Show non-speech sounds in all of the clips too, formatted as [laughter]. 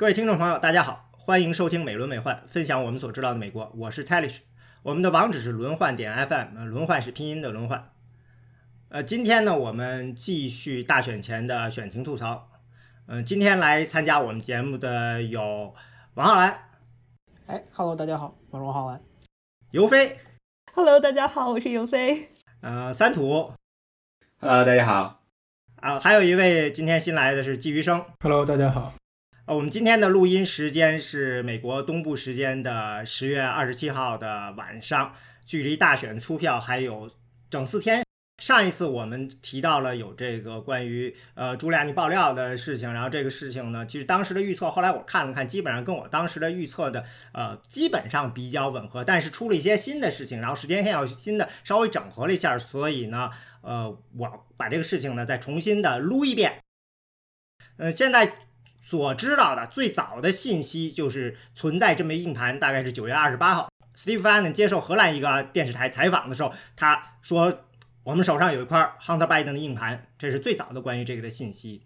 各位听众朋友，大家好，欢迎收听美轮美奂，分享我们所知道的美国。我是 Talish，我们的网址是轮换点 FM，呃轮换是拼音的轮换。呃，今天呢，我们继续大选前的选情吐槽。嗯、今天来参加我们节目的有王浩然、哎，Hello，大家好，我是王浩然。尤飞、Hello，大家好，我是尤飞。呃三土 Hello，大家好。啊、还有一位今天新来的是季余生。Hello，大家好。呃，我们今天的录音时间是美国东部时间的十月二十七号的晚上，距离大选出票还有整四天。上一次我们提到了有这个关于呃朱利安尼爆料的事情，然后这个事情呢，其实当时的预测，后来我看了看，基本上跟我当时的预测的呃基本上比较吻合，但是出了一些新的事情，然后时间线要新的稍微整合了一下，所以呢，呃，我把这个事情呢再重新的撸一遍。呃，现在所知道的最早的信息就是存在这么硬盘，大概是九月二十八号，Steve Bannon 接受荷兰一个电视台采访的时候，他说我们手上有一块 Hunter Biden 的硬盘，这是最早的关于这个的信息。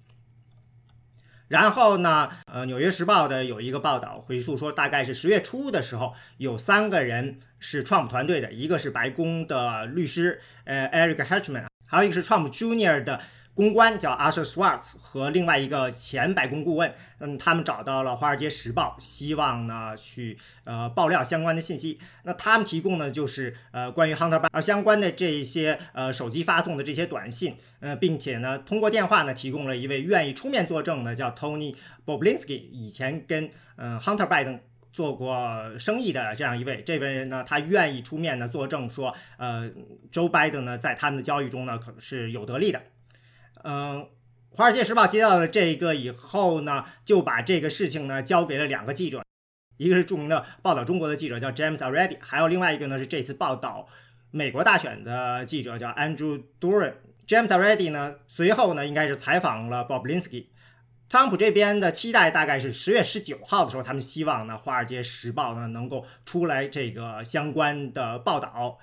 然后呢，呃，《纽约时报》的有一个报道回述说，大概是十月初的时候，有三个人是 Trump 团队的，一个是白宫的律师，呃，Eric Hatchman，还有一个是 Trump Jr. 的公关叫 Asher Swartz 和另外一个前白宫顾问，嗯，他们找到了《华尔街时报》，希望呢去呃爆料相关的信息。那他们提供的就是呃关于 Hunter b i d e 相关的这一些呃手机发送的这些短信，呃，并且呢通过电话呢提供了一位愿意出面作证的叫 Tony Boblinsky，以前跟嗯、呃 Hunter Biden。做过生意的这样一位，这位人呢，他愿意出面呢作证说，呃，Joe Biden 呢在他们的交易中呢可是有得利的。嗯，《华尔街时报》接到了这个以后呢，就把这个事情呢交给了两个记者，一个是著名的报道中国的记者叫 James Already，还有另外一个呢是这次报道美国大选的记者叫 Andrew Duran。James Already 呢随后呢应该是采访了 Boblinsky。特朗普这边的期待大概是十月十九号的时候，他们希望呢《华尔街时报》呢能够出来这个相关的报道。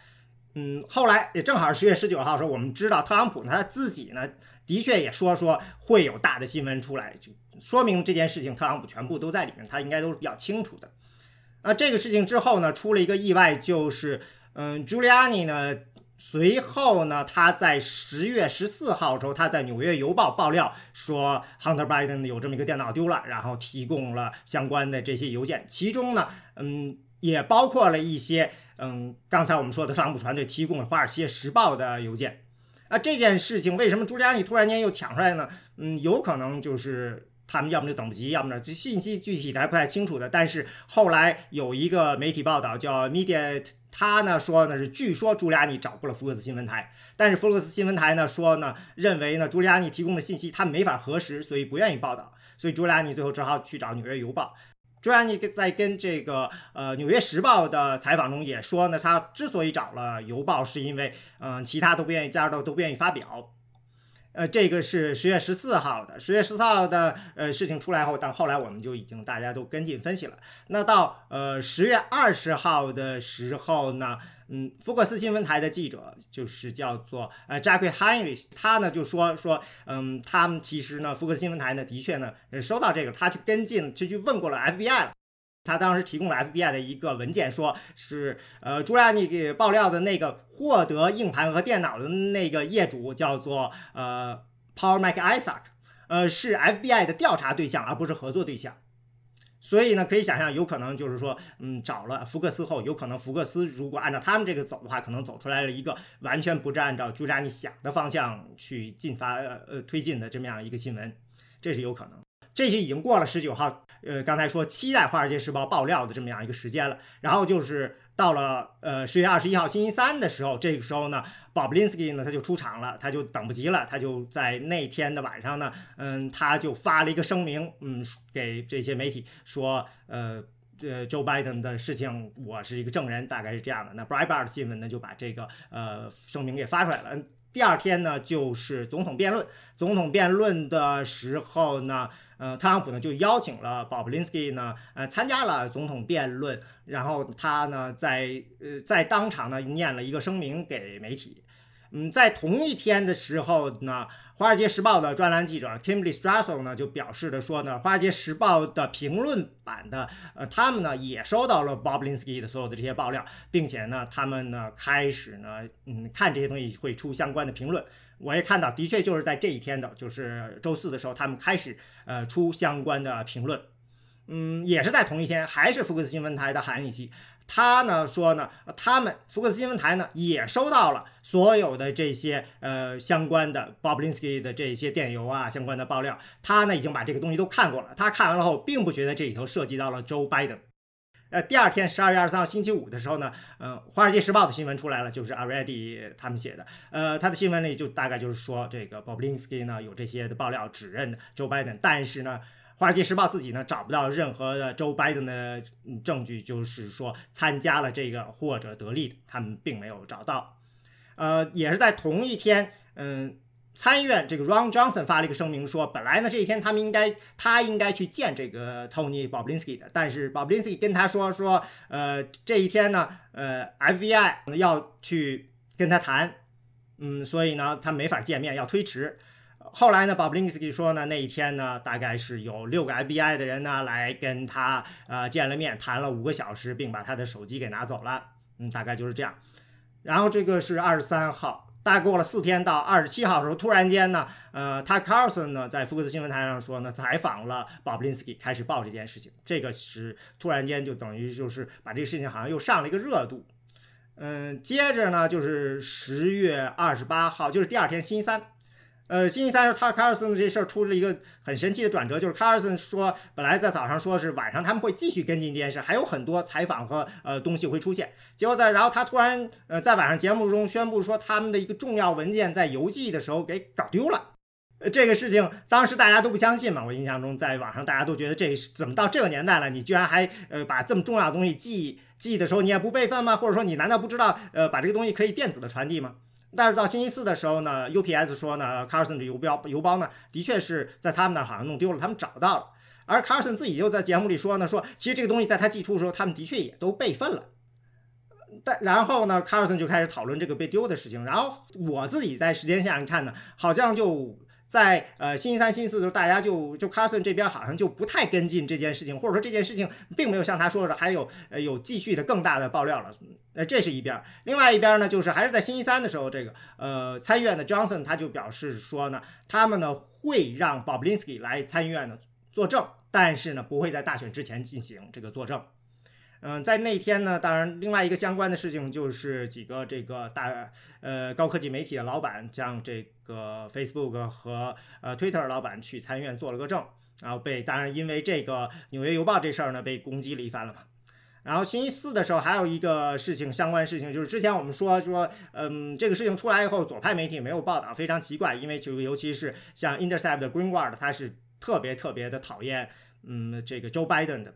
嗯，后来也正好是十月十九号的时候，我们知道特朗普呢他自己呢的确也说说会有大的新闻出来，就说明这件事情特朗普全部都在里面，他应该都是比较清楚的。那这个事情之后呢，出了一个意外，就是嗯，Giuliani 呢随后呢他在十月十四号的时候，他在《纽约邮报》爆料说 Hunter Biden 有这么一个电脑丢了，然后提供了相关的这些邮件，其中呢，嗯，也包括了一些嗯刚才我们说的特朗普团队提供了《华尔街时报》的邮件。啊，这件事情为什么朱利安尼突然间又抢出来呢？嗯，有可能就是他们要么就等不及，要么呢这信息具体的还不太清楚的。但是后来有一个媒体报道叫 Media，他呢说呢是据说朱利安尼找过了福克斯新闻台，但是福克斯新闻台呢说呢认为呢朱利安尼提供的信息他没法核实，所以不愿意报道，所以朱利安尼最后只好去找纽约邮报。朱安妮在跟这个呃《纽约时报》的采访中也说呢，他之所以找了邮报，是因为嗯、其他都不愿意加入到都不愿意发表。呃，这个是十月十四号的，十月十四号的呃事情出来后，但后来我们就已经大家都跟进分析了。那到呃十月二十号的时候呢，嗯，福克斯新闻台的记者就是叫做呃 Jackie Heinrich，他呢就说说，嗯，他们其实呢福克斯新闻台呢的确呢收到这个，他去跟进，就去问过了 FBI 了。他当时提供了 FBI 的一个文件，说是呃朱利安尼给爆料的那个获得硬盘和电脑的那个业主叫做呃 Paul McIsaac，呃是 FBI 的调查对象，而不是合作对象。所以呢，可以想象，有可能就是说，嗯，找了福克斯后，有可能福克斯如果按照他们这个走的话，可能走出来了一个完全不是按照朱拉尼想的方向去进发呃推进的这么样一个新闻，这是有可能。这些已经过了十九号，呃，刚才说期待《华尔街时报》爆料的这么样一个时间了。然后就是到了呃十月二十一号星期三的时候，这个时候呢，Boblinsky 呢他就出场了，他就等不及了，他就在那天的晚上呢，嗯，他就发了一个声明，嗯，给这些媒体说，呃。呃，Joe Biden 的事情，我是一个证人，大概是这样的。那 Breitbart 新闻呢，就把这个呃声明给发出来了。第二天呢，就是总统辩论。总统辩论的时候呢，呃，特朗普呢就邀请了鲍布林斯基呢，呃，参加了总统辩论。然后他呢，在呃在当场呢念了一个声明给媒体。嗯，在同一天的时候呢，《华尔街时报》的专栏记者 Kimberly Strassel 呢就表示的说呢，《华尔街时报》的评论版的呃，他们呢也收到了 Boblinsky 的所有的这些爆料，并且呢，他们呢开始呢，嗯，看这些东西会出相关的评论。我也看到，的确就是在这一天的，就是周四的时候，他们开始呃出相关的评论。嗯，也是在同一天，还是福克斯新闻台的韩语系，他呢说呢，他们福克斯新闻台呢也收到了所有的这些呃相关的 Boblinsky 的这些电邮啊，相关的爆料，他呢已经把这个东西都看过了，他看完了后，并不觉得这里头涉及到了 Joe Biden。呃，第二天十二月二十三号星期五的时候呢，呃，《华尔街时报》的新闻出来了，就是 Already 他们写的，呃，他的新闻里就大概就是说，这个 Boblinsky 呢有这些的爆料指认 Joe Biden，但是呢，《华尔街时报》自己呢找不到任何的 Joe Biden 的证据，就是说参加了这个或者得利的，他们并没有找到。呃，也是在同一天，嗯。参议院这个 Ron Johnson 发了一个声明说，本来呢这一天他们应该他应该去见这个 Tony Boblinsky 的，但是 Boblinsky 跟他说说，呃这一天呢，呃 FBI 要去跟他谈，嗯，所以呢他没法见面，要推迟。后来呢，Boblinsky 说呢那一天呢大概是有六个 FBI 的人呢来跟他呃见了面，谈了五个小时，并把他的手机给拿走了，嗯，大概就是这样。然后这个是二十三号。大概过了四天，到二十七号的时候，突然间呢，呃，他 Carlson 呢在福克斯新闻台上说呢，采访了 Boblinsky，开始报这件事情。这个是突然间就等于就是把这个事情好像又上了一个热度。嗯，接着呢就是十月二十八号，就是第二天星期三。呃，星期三是他卡尔森这事儿出了一个很神奇的转折，就是卡尔森说，本来在早上说是晚上他们会继续跟进这件事，还有很多采访和呃东西会出现。结果在然后他突然呃在晚上节目中宣布说，他们的一个重要文件在邮寄的时候给搞丢了。呃，这个事情当时大家都不相信嘛，我印象中在网上大家都觉得这怎么到这个年代了，你居然还呃把这么重要的东西寄寄的时候你也不备份吗？或者说你难道不知道呃把这个东西可以电子的传递吗？但是到星期四的时候呢，UPS 说呢，Carson 这邮标邮包呢，的确是在他们那好像弄丢了，他们找到了。而 Carson 自己又在节目里说呢，说其实这个东西在他寄出的时候，他们的确也都备份了。但然后呢，Carson 就开始讨论这个被丢的事情。然后我自己在时间线上看呢，好像就。在呃星期三、星期四的时候，大家就就 Carson 这边好像就不太跟进这件事情，或者说这件事情并没有像他说的还有呃有继续的更大的爆料了。呃，这是一边。另外一边呢，就是还是在星期三的时候，这个呃参议院的 Johnson 他就表示说呢，他们呢会让 Boblinsky 来参议院呢作证，但是呢不会在大选之前进行这个作证。嗯，在那天呢，当然，另外一个相关的事情就是几个这个大呃高科技媒体的老板，像这个 Facebook 和呃 Twitter 老板去参议院做了个证，然后被当然因为这个纽约邮报这事儿呢被攻击了一番了嘛。然后星期四的时候还有一个事情，相关事情就是之前我们说说，嗯，这个事情出来以后，左派媒体没有报道，非常奇怪，因为就尤其是像 Intercept 的 Greenwald，他是特别特别的讨厌，嗯，这个 Joe Biden 的。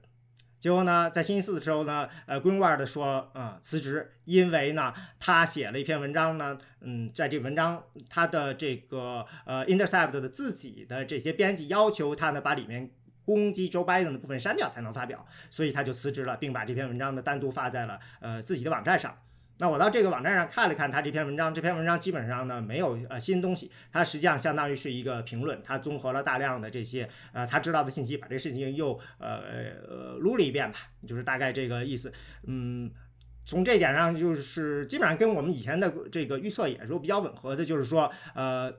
结果呢，在星期四的时候呢，呃，Greenwald 说，嗯，辞职，因为呢，他写了一篇文章呢，嗯，在这文章他的这个呃 Intercept 的自己的这些编辑要求他呢，把里面攻击 Joe Biden 的部分删掉才能发表，所以他就辞职了，并把这篇文章呢单独发在了呃自己的网站上。那我到这个网站上看了看他这篇文章，这篇文章基本上呢没有呃新东西，它实际上相当于是一个评论，它综合了大量的这些呃他知道的信息，把这个事情又呃呃撸了一遍吧，就是大概这个意思。嗯，从这点上就是基本上跟我们以前的这个预测也是比较吻合的，就是说呃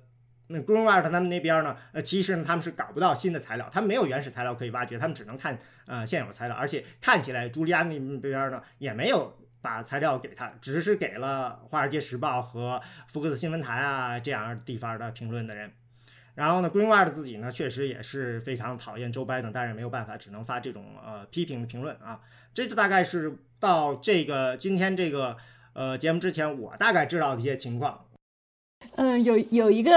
那 Greenwald 他们那边呢，呃其实呢他们是搞不到新的材料，他们没有原始材料可以挖掘，他们只能看呃现有材料，而且看起来朱利安那边呢也没有。把材料给他，只是给了《华尔街时报》和福克斯新闻台啊这样地方的评论的人。然后呢，Greenwald 自己呢确实也是非常讨厌 Joe Biden，但是没有办法，只能发这种呃批评的评论啊。这就大概是到这个今天这个呃节目之前，我大概知道的一些情况。嗯，有有一个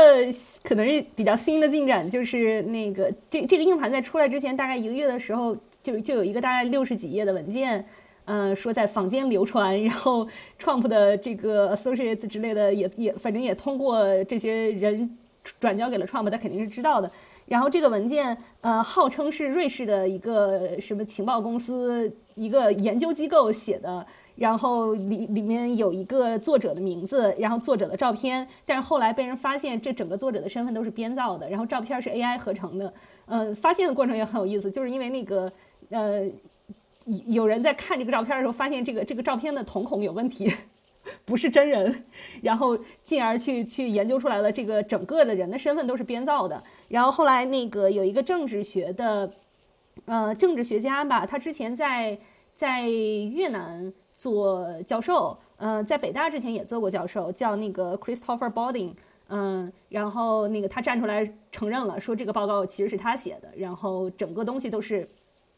可能是比较新的进展，就是那个这这个硬盘在出来之前，大概一个月的时候，就就有一个大概六十几页的文件。嗯，说在坊间流传，然后 Trump 的这个 associates 之类的也也反正也通过这些人转交给了 Trump，他肯定是知道的。然后这个文件，呃，号称是瑞士的一个什么情报公司一个研究机构写的。然后里里面有一个作者的名字，然后作者的照片，但是后来被人发现这整个作者的身份都是编造的，然后照片是 AI 合成的。嗯，发现的过程也很有意思，就是因为那个呃，有人在看这个照片的时候，发现这个这个照片的瞳孔有问题，不是真人，然后进而去去研究出来了，这个整个的人的身份都是编造的。然后后来那个有一个政治学的呃政治学家吧，他之前在在越南做教授，呃，在北大之前也做过教授，叫那个 Christopher Balding。嗯，然后那个他站出来承认了，说这个报告其实是他写的，然后整个东西都是，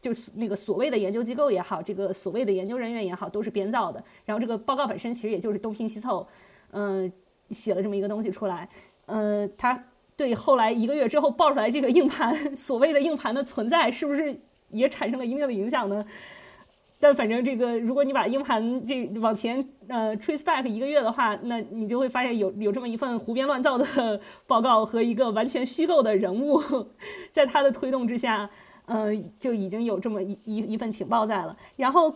就是那个所谓的研究机构也好，这个所谓的研究人员也好，都是编造的。然后这个报告本身其实也就是东拼西凑，嗯，写了这么一个东西出来。嗯，他对后来一个月之后爆出来这个硬盘，[laughs] 所谓的硬盘的存在，是不是也产生了一定的影响呢？但反正这个，如果你把硬盘这往前呃 trace back 一个月的话，那你就会发现有有这么一份胡编乱造的报告和一个完全虚构的人物，[laughs] 在他的推动之下，呃，就已经有这么一一一份情报在了。然后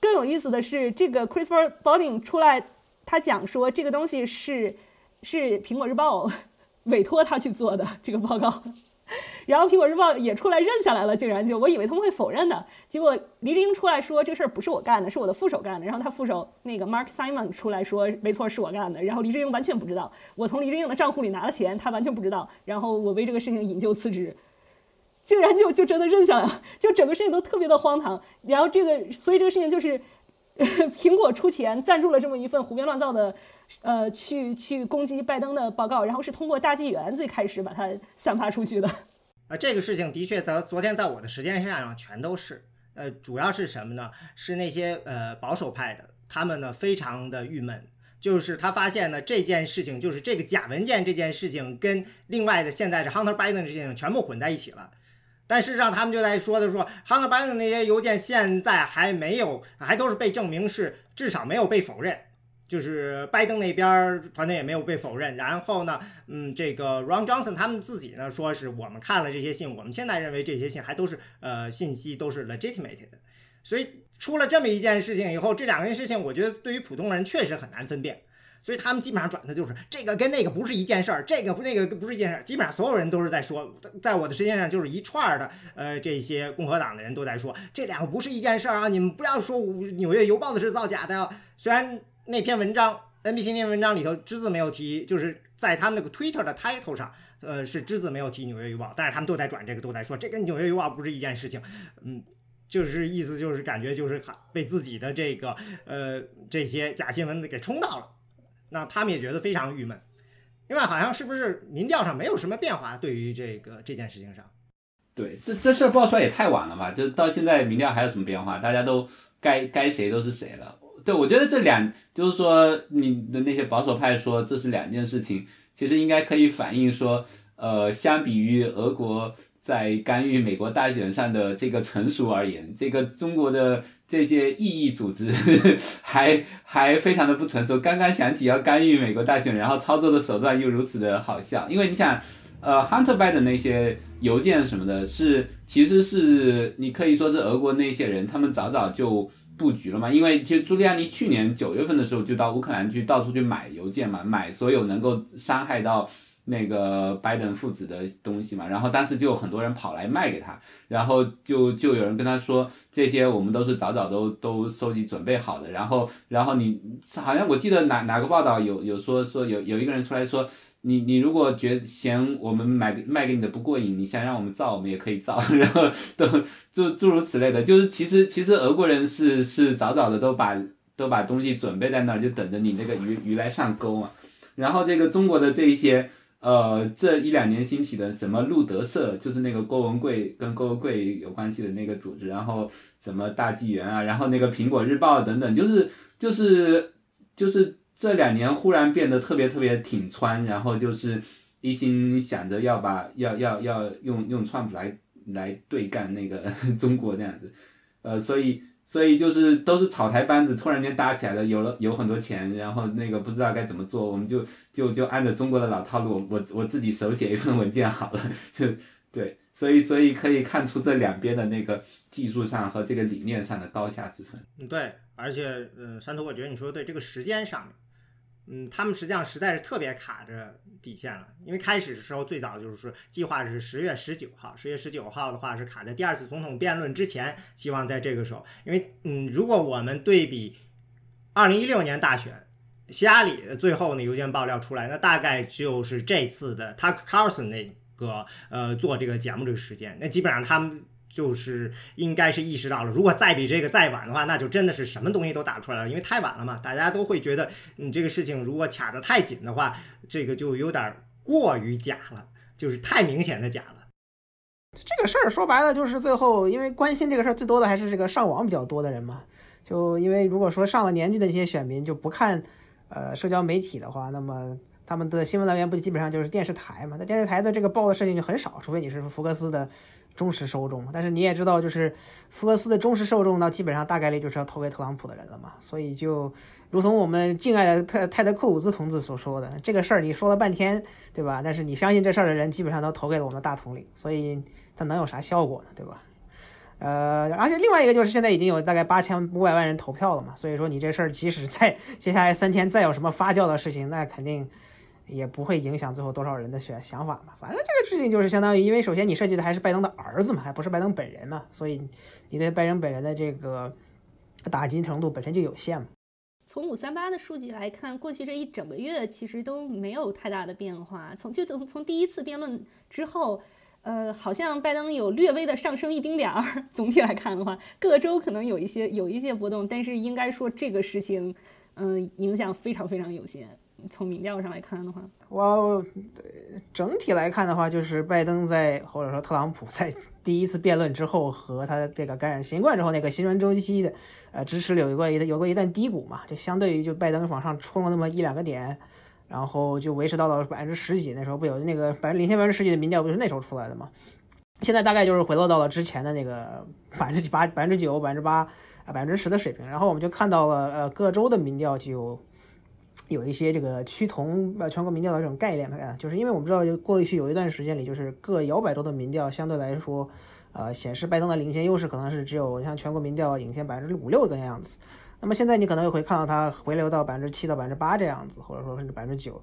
更有意思的是，这个 Christopher b o d i n g 出来，他讲说这个东西是是苹果日报 [laughs] 委托他去做的这个报告。[laughs] 然后苹果日报也出来认下来了，竟然就我以为他们会否认的，结果黎智英出来说这个事儿不是我干的，是我的副手干的。然后他副手那个 Mark Simon 出来说没错是我干的。然后黎智英完全不知道，我从黎智英的账户里拿了钱，他完全不知道。然后我为这个事情引咎辞职，竟然就就真的认下了，[laughs] 就整个事情都特别的荒唐。然后这个所以这个事情就是 [laughs] 苹果出钱赞助了这么一份胡编乱造的，呃，去去攻击拜登的报告，然后是通过大纪元最开始把它散发出去的。啊，这个事情的确在昨天在我的时间线上全都是，呃，主要是什么呢？是那些呃保守派的，他们呢非常的郁闷，就是他发现呢这件事情，就是这个假文件这件事情跟另外的现在是 Hunter Biden 这件事情全部混在一起了。但事实上他们就在说的说，Hunter Biden 那些邮件现在还没有，还都是被证明是至少没有被否认。就是拜登那边团队也没有被否认，然后呢，嗯，这个 Ron Johnson 他们自己呢说是我们看了这些信，我们现在认为这些信还都是呃信息都是 legitimate 的，所以出了这么一件事情以后，这两件事情我觉得对于普通人确实很难分辨，所以他们基本上转的就是这个跟那个不是一件事儿，这个不那个不是一件事儿，基本上所有人都是在说，在我的时间上就是一串的呃这些共和党的人都在说这两个不是一件事儿啊，你们不要说纽约邮报的是造假的，虽然。那篇文章，NBC 那篇文章里头只字没有提，就是在他们那个 Twitter 的 title 上，呃，是只字没有提《纽约邮报》，但是他们都在转这个，都在说这跟《纽约邮报》不是一件事情，嗯，就是意思就是感觉就是被自己的这个呃这些假新闻给冲到了，那他们也觉得非常郁闷。另外，好像是不是民调上没有什么变化？对于这个这件事情上，对，这这事儿爆出来也太晚了吧？就到现在民调还有什么变化？大家都该该谁都是谁了。对，我觉得这两就是说，你的那些保守派说这是两件事情，其实应该可以反映说，呃，相比于俄国在干预美国大选上的这个成熟而言，这个中国的这些异议组织 [laughs] 还还非常的不成熟。刚刚想起要干预美国大选，然后操作的手段又如此的好笑，因为你想，呃，Hunter Biden 那些邮件什么的，是其实是你可以说是俄国那些人，他们早早就。布局了嘛？因为其实朱利安尼去年九月份的时候就到乌克兰去到处去买邮件嘛，买所有能够伤害到那个拜登父子的东西嘛。然后当时就有很多人跑来卖给他，然后就就有人跟他说这些我们都是早早都都收集准备好的。然后然后你好像我记得哪哪个报道有有说说有有一个人出来说。你你如果觉嫌我们买卖给你的不过瘾，你想让我们造，我们也可以造，[laughs] 然后都诸诸如此类的，就是其实其实俄国人是是早早的都把都把东西准备在那儿，就等着你那个鱼鱼来上钩嘛。然后这个中国的这一些呃这一两年兴起的什么路德社，就是那个郭文贵跟郭文贵有关系的那个组织，然后什么大纪元啊，然后那个苹果日报等等，就是就是就是。这两年忽然变得特别特别挺川，然后就是一心想着要把要要要用用川普来来对干那个 [laughs] 中国这样子，呃，所以所以就是都是草台班子突然间搭起来的，有了有很多钱，然后那个不知道该怎么做，我们就就就按照中国的老套路，我我自己手写一份文件好了，[laughs] 就对。所以所以可以看出这两边的那个技术上和这个理念上的高下之分。嗯，对，而且，嗯，山头，我觉得你说对，这个时间上面，嗯，他们实际上实在是特别卡着底线了，因为开始的时候最早就是说计划是十月十九号，十月十九号的话是卡在第二次总统辩论之前，希望在这个时候，因为，嗯，如果我们对比二零一六年大选。希拉里最后呢邮件爆料出来，那大概就是这次的 Tucker Carlson 那个呃做这个节目这个时间，那基本上他们就是应该是意识到了，如果再比这个再晚的话，那就真的是什么东西都打出来了，因为太晚了嘛，大家都会觉得你这个事情如果卡得太紧的话，这个就有点过于假了，就是太明显的假了。这个事儿说白了就是最后，因为关心这个事儿最多的还是这个上网比较多的人嘛，就因为如果说上了年纪的一些选民就不看。呃，社交媒体的话，那么他们的新闻来源不基本上就是电视台嘛？那电视台的这个报的事情就很少，除非你是福克斯的忠实受众。但是你也知道，就是福克斯的忠实受众，那基本上大概率就是要投给特朗普的人了嘛。所以就如同我们敬爱的泰泰德克鲁兹同志所说的，这个事儿你说了半天，对吧？但是你相信这事儿的人，基本上都投给了我们大统领，所以他能有啥效果呢？对吧？呃，而且另外一个就是现在已经有大概八千五百万人投票了嘛，所以说你这事儿即使在 [laughs] 接下来三天再有什么发酵的事情，那肯定也不会影响最后多少人的选想法嘛。反正这个事情就是相当于，因为首先你涉及的还是拜登的儿子嘛，还不是拜登本人嘛，所以你对拜登本人的这个打击程度本身就有限嘛。从五三八的数据来看，过去这一整个月其实都没有太大的变化，从就从从第一次辩论之后。呃，好像拜登有略微的上升一丁点儿。[laughs] 总体来看的话，各州可能有一些有一些波动，但是应该说这个事情，嗯，影响非常非常有限。从民调上来看的话，我整体来看的话，就是拜登在或者说特朗普在 [laughs] 第一次辩论之后和他这个感染新冠之后那个新闻周期的呃支持有一个一有过一段低谷嘛，就相对于就拜登往上冲了那么一两个点。然后就维持到了百分之十几，那时候不有那个百分领先百分之十几的民调，不是那时候出来的吗？现在大概就是回落到了之前的那个百分之八、百分之九、百分之八啊、百分之十的水平。然后我们就看到了，呃，各州的民调就有一些这个趋同呃全国民调的这种概念啊，就是因为我们知道过去有一段时间里，就是各摇摆州的民调相对来说，呃，显示拜登的领先优势可能是只有像全国民调领先百分之五六个样子。那么现在你可能又会看到它回流到百分之七到百分之八这样子，或者说甚至百分之九，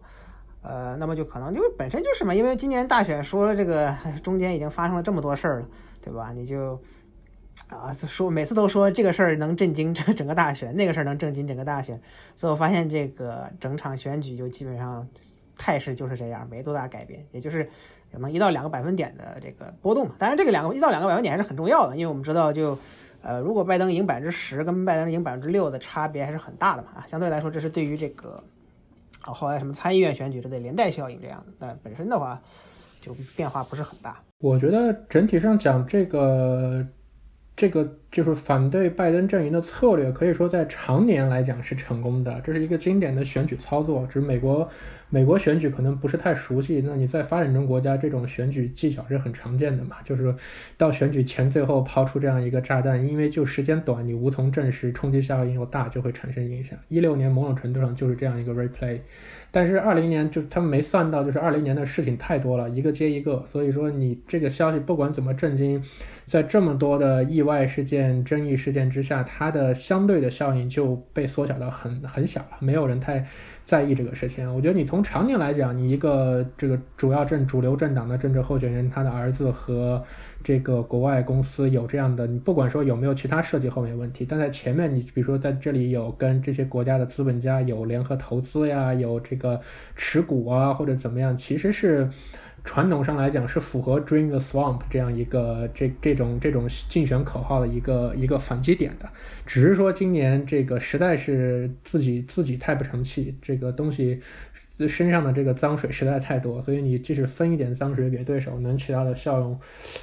呃，那么就可能就本身就是嘛，因为今年大选说这个 [laughs] 中间已经发生了这么多事儿了，对吧？你就啊说每次都说这个事儿能震惊整整个大选，那个事儿能震惊整个大选，最后发现这个整场选举就基本上态势就是这样，没多大改变，也就是可能一到两个百分点的这个波动嘛。当然这个两个一到两个百分点还是很重要的，因为我们知道就。呃，如果拜登赢百分之十，跟拜登赢百分之六的差别还是很大的嘛啊，相对来说，这是对于这个啊后来什么参议院选举这类连带效应这样的，但本身的话就变化不是很大。我觉得整体上讲，这个这个就是反对拜登阵营的策略，可以说在常年来讲是成功的，这是一个经典的选举操作，只是美国。美国选举可能不是太熟悉，那你在发展中国家这种选举技巧是很常见的嘛？就是到选举前最后抛出这样一个炸弹，因为就时间短，你无从证实，冲击效应又大，就会产生影响。一六年某种程度上就是这样一个 replay，但是二零年就他们没算到，就是二零年的事情太多了，一个接一个，所以说你这个消息不管怎么震惊，在这么多的意外事件、争议事件之下，它的相对的效应就被缩小到很很小了，没有人太。在意这个事情，我觉得你从常年来讲，你一个这个主要政主流政党的政治候选人，他的儿子和这个国外公司有这样的，你不管说有没有其他设计后面问题，但在前面你比如说在这里有跟这些国家的资本家有联合投资呀，有这个持股啊或者怎么样，其实是。传统上来讲是符合 “Dream the Swamp” 这样一个这这种这种竞选口号的一个一个反击点的，只是说今年这个实在是自己自己太不成器，这个东西。身上的这个脏水实在太多，所以你即使分一点脏水给对手，能起到的效用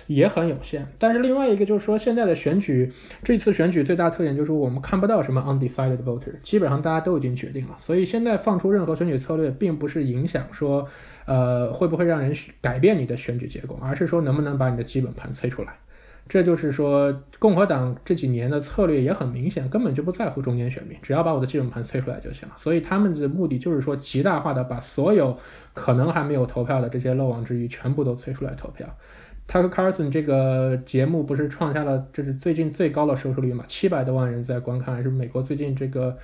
也很有限。但是另外一个就是说，现在的选举，这次选举最大特点就是我们看不到什么 undecided voter，基本上大家都已经决定了。所以现在放出任何选举策略，并不是影响说，呃，会不会让人改变你的选举结果，而是说能不能把你的基本盘催出来。这就是说，共和党这几年的策略也很明显，根本就不在乎中间选民，只要把我的基本盘催出来就行了。所以他们的目的就是说，极大化的把所有可能还没有投票的这些漏网之鱼全部都催出来投票。Tucker Carlson 这个节目不是创下了这是最近最高的收视率嘛？七百多万人在观看，是美国最近这个。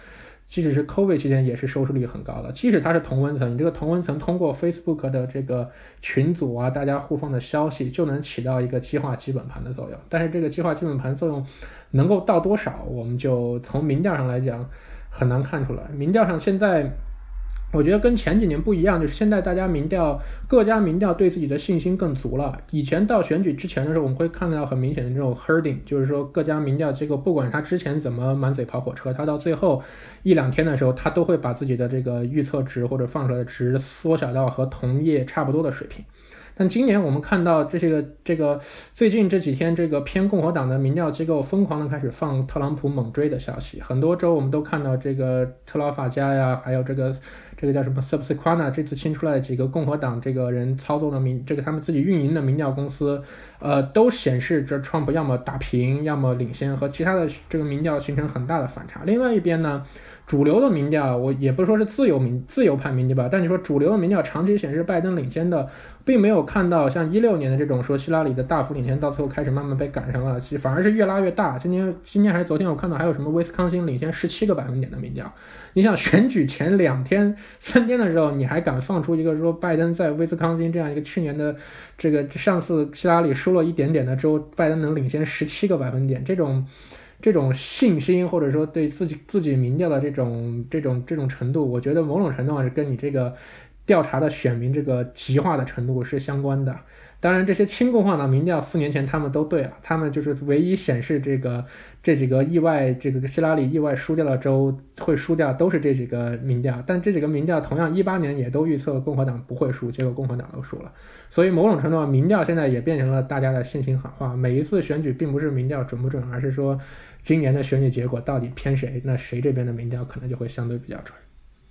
即使是 COVID 期间，也是收视率很高的。即使它是同温层，你这个同温层通过 Facebook 的这个群组啊，大家互放的消息，就能起到一个激化基本盘的作用。但是这个激化基本盘作用能够到多少，我们就从民调上来讲很难看出来。民调上现在。我觉得跟前几年不一样，就是现在大家民调，各家民调对自己的信心更足了。以前到选举之前的时候，我们会看到很明显的这种 herding，就是说各家民调机构不管他之前怎么满嘴跑火车，他到最后一两天的时候，他都会把自己的这个预测值或者放出来的值缩小到和同业差不多的水平。但今年我们看到这些个这个最近这几天，这个偏共和党的民调机构疯狂的开始放特朗普猛追的消息，很多州我们都看到这个特拉法加呀，还有这个这个叫什么 Subsequana，这次新出来的几个共和党这个人操作的民，这个他们自己运营的民调公司，呃，都显示这 Trump 要么打平，要么领先，和其他的这个民调形成很大的反差。另外一边呢？主流的民调，我也不说是自由民自由派民调吧，但你说主流的民调长期显示拜登领先的，并没有看到像一六年的这种说希拉里的大幅领先，到最后开始慢慢被赶上了，反而是越拉越大。今天今天还是昨天，我看到还有什么威斯康星领先十七个百分点的民调。你想选举前两天三天的时候，你还敢放出一个说拜登在威斯康星这样一个去年的这个上次希拉里输了一点点的州，拜登能领先十七个百分点，这种。这种信心，或者说对自己自己民调的这种这种这种程度，我觉得某种程度上是跟你这个调查的选民这个极化的程度是相关的。当然，这些亲共和党民调四年前他们都对了，他们就是唯一显示这个这几个意外，这个希拉里意外输掉的州会输掉，都是这几个民调。但这几个民调同样一八年也都预测共和党不会输，结果共和党都输了。所以某种程度上，民调现在也变成了大家的信心喊话。每一次选举并不是民调准不准，而是说。今年的选举结果到底偏谁？那谁这边的民调可能就会相对比较准。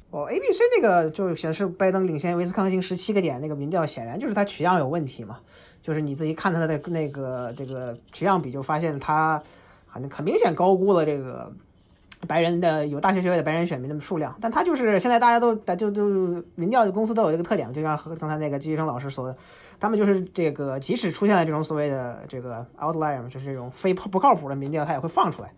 哦，A B C 那个就显示拜登领先威斯康星十七个点，那个民调显然就是他取样有问题嘛。就是你自己看他的那个这个取样比，就发现他很很明显高估了这个。白人的有大学学位的白人选民的数量，但他就是现在大家都就就民调公司都有这个特点，就像和刚才那个季医生老师说的，他们就是这个即使出现了这种所谓的这个 outlier 就是这种非不靠谱的民调，他也会放出来，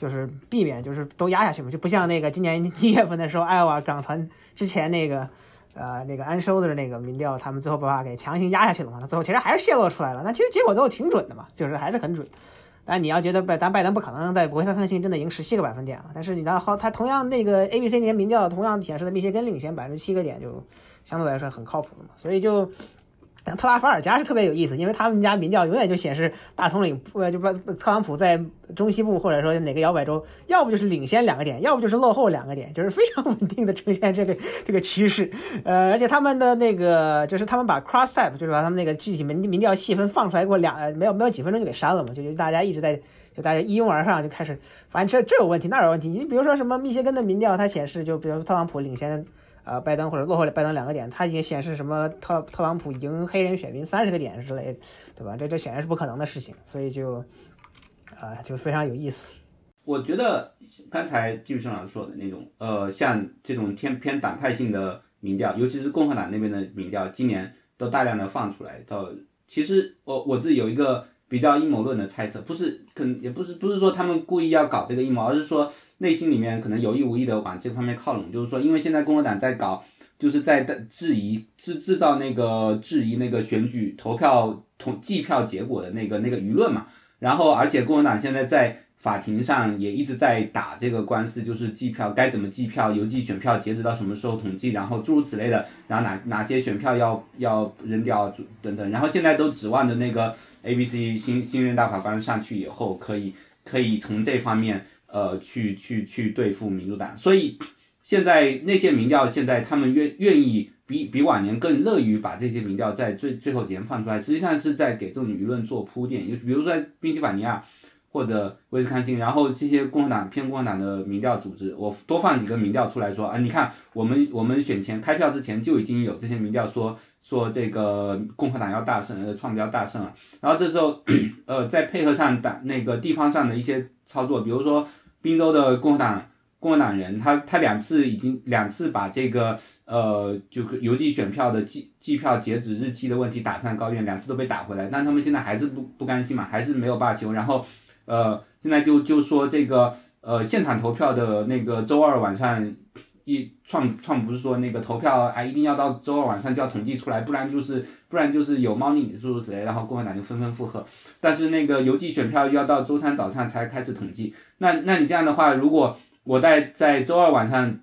就是避免就是都压下去嘛，就不像那个今年一月份的时候，艾瓦港团之前那个呃那个安收的那个民调，他们最后把给强行压下去了嘛，那最后其实还是泄露出来了，那其实结果最后挺准的嘛，就是还是很准。但你要觉得拜，咱拜登不可能在威斯康星真的赢十七个百分点啊。但是你看，好，他同样那个 A B C 年民调同样显示的密歇根领先百分之七个点，就相对来说很靠谱的嘛。所以就。特拉法尔加是特别有意思，因为他们家民调永远就显示大统领，呃，就不特朗普在中西部或者说哪个摇摆州，要不就是领先两个点，要不就是落后两个点，就是非常 [laughs] 稳定的呈现这个这个趋势。呃，而且他们的那个就是他们把 cross type，就是把他们那个具体民民调细分放出来过两，没有没有几分钟就给删了嘛，就就大家一直在就大家一拥而上就开始，反正这这有问题那有问题。你比如说什么密歇根的民调，它显示就比如特朗普领先。呃，拜登或者落后拜登两个点，他已经显示什么特特朗普赢黑人选民三十个点之类的，对吧？这这显然是不可能的事情，所以就，啊，就非常有意思。我觉得刚才季宇生老师说的那种，呃，像这种偏偏党派性的民调，尤其是共和党那边的民调，今年都大量的放出来。到其实我我自己有一个。比较阴谋论的猜测，不是，可能也不是，不是说他们故意要搞这个阴谋，而是说内心里面可能有意无意的往这方面靠拢。就是说，因为现在共和党在搞，就是在质疑制制造那个质疑那个选举投票统计票结果的那个那个舆论嘛。然后，而且共和党现在在。法庭上也一直在打这个官司，就是计票该怎么计票，邮寄选票截止到什么时候统计，然后诸如此类的，然后哪哪些选票要要扔掉等等，然后现在都指望着那个 A B C 新新任大法官上去以后，可以可以从这方面呃去去去对付民主党，所以现在那些民调现在他们愿愿意比比往年更乐于把这些民调在最最后几天放出来，实际上是在给这种舆论做铺垫，就比如说宾夕法尼亚。或者威斯康星，然后这些共和党偏共和党的民调组织，我多放几个民调出来说啊，你看我们我们选前开票之前就已经有这些民调说说这个共和党要大胜，呃，创标大胜了。然后这时候，呃，再配合上党那个地方上的一些操作，比如说宾州的共和党共和党人，他他两次已经两次把这个呃，就是邮寄选票的计计票截止日期的问题打上高院，两次都被打回来，但他们现在还是不不甘心嘛，还是没有罢休，然后呃，现在就就说这个呃现场投票的那个周二晚上一创创不是说那个投票啊一定要到周二晚上就要统计出来，不然就是不然就是有猫腻诸如此类，然后共和党就纷纷附和，但是那个邮寄选票要到周三早上才开始统计，那那你这样的话，如果我在在周二晚上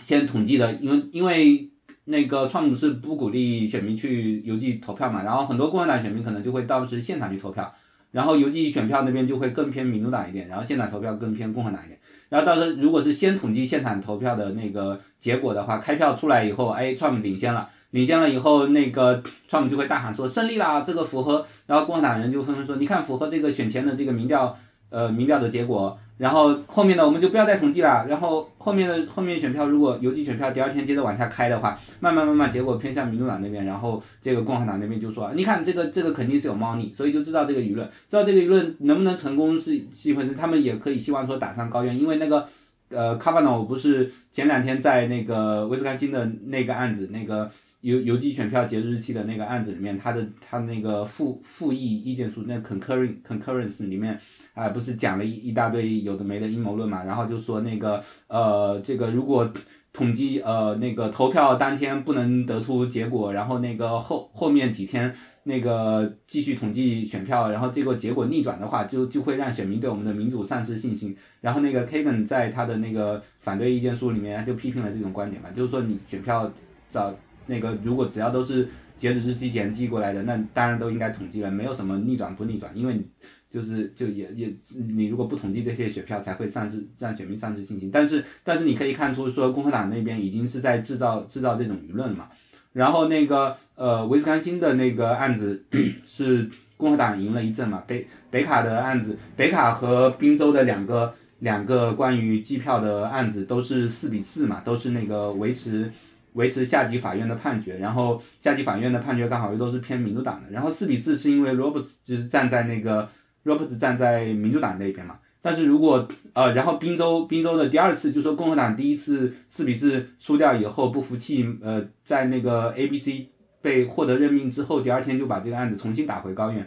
先统计的，因为因为那个川普是不鼓励选民去邮寄投票嘛，然后很多共和党选民可能就会到时现场去投票，然后邮寄选票那边就会更偏民主党一点，然后现场投票更偏共和党一点，然后到时候如果是先统计现场投票的那个结果的话，开票出来以后，哎，，Trump 领先了，领先了以后，那个 Trump 就会大喊说胜利啦，这个符合，然后共和党人就纷纷说，你看符合这个选前的这个民调，呃，民调的结果。然后后面的我们就不要再统计了。然后后面的后面选票，如果邮寄选票第二天接着往下开的话，慢慢慢慢结果偏向民主党那边，然后这个共和党那边就说，你看这个这个肯定是有猫腻，所以就知道这个舆论，知道这个舆论能不能成功是是一回事。他们也可以希望说打上高院，因为那个呃卡巴诺不是前两天在那个威斯康星的那个案子，那个邮邮寄选票截止日期的那个案子里面，他的他那个复复议意见书那 concurring concurrence 里面。啊，不是讲了一一大堆有的没的阴谋论嘛，然后就说那个呃，这个如果统计呃那个投票当天不能得出结果，然后那个后后面几天那个继续统计选票，然后这个结果逆转的话，就就会让选民对我们的民主丧失信心。然后那个 Kagan 在他的那个反对意见书里面就批评了这种观点嘛，就是说你选票找那个如果只要都是截止日期前寄过来的，那当然都应该统计了，没有什么逆转不逆转，因为。就是就也也你如果不统计这些选票，才会丧失让选民丧失信心。但是但是你可以看出说共和党那边已经是在制造制造这种舆论嘛。然后那个呃威斯康星的那个案子是共和党赢了一阵嘛。北北卡的案子，北卡和宾州的两个两个关于计票的案子都是四比四嘛，都是那个维持维持下级法院的判决。然后下级法院的判决刚好又都是偏民主党的。然后四比四是因为 Roberts 就是站在那个。Roberts 站在民主党那边嘛，但是如果呃，然后宾州宾州的第二次，就说共和党第一次四比四输掉以后不服气，呃，在那个 ABC 被获得任命之后，第二天就把这个案子重新打回高院，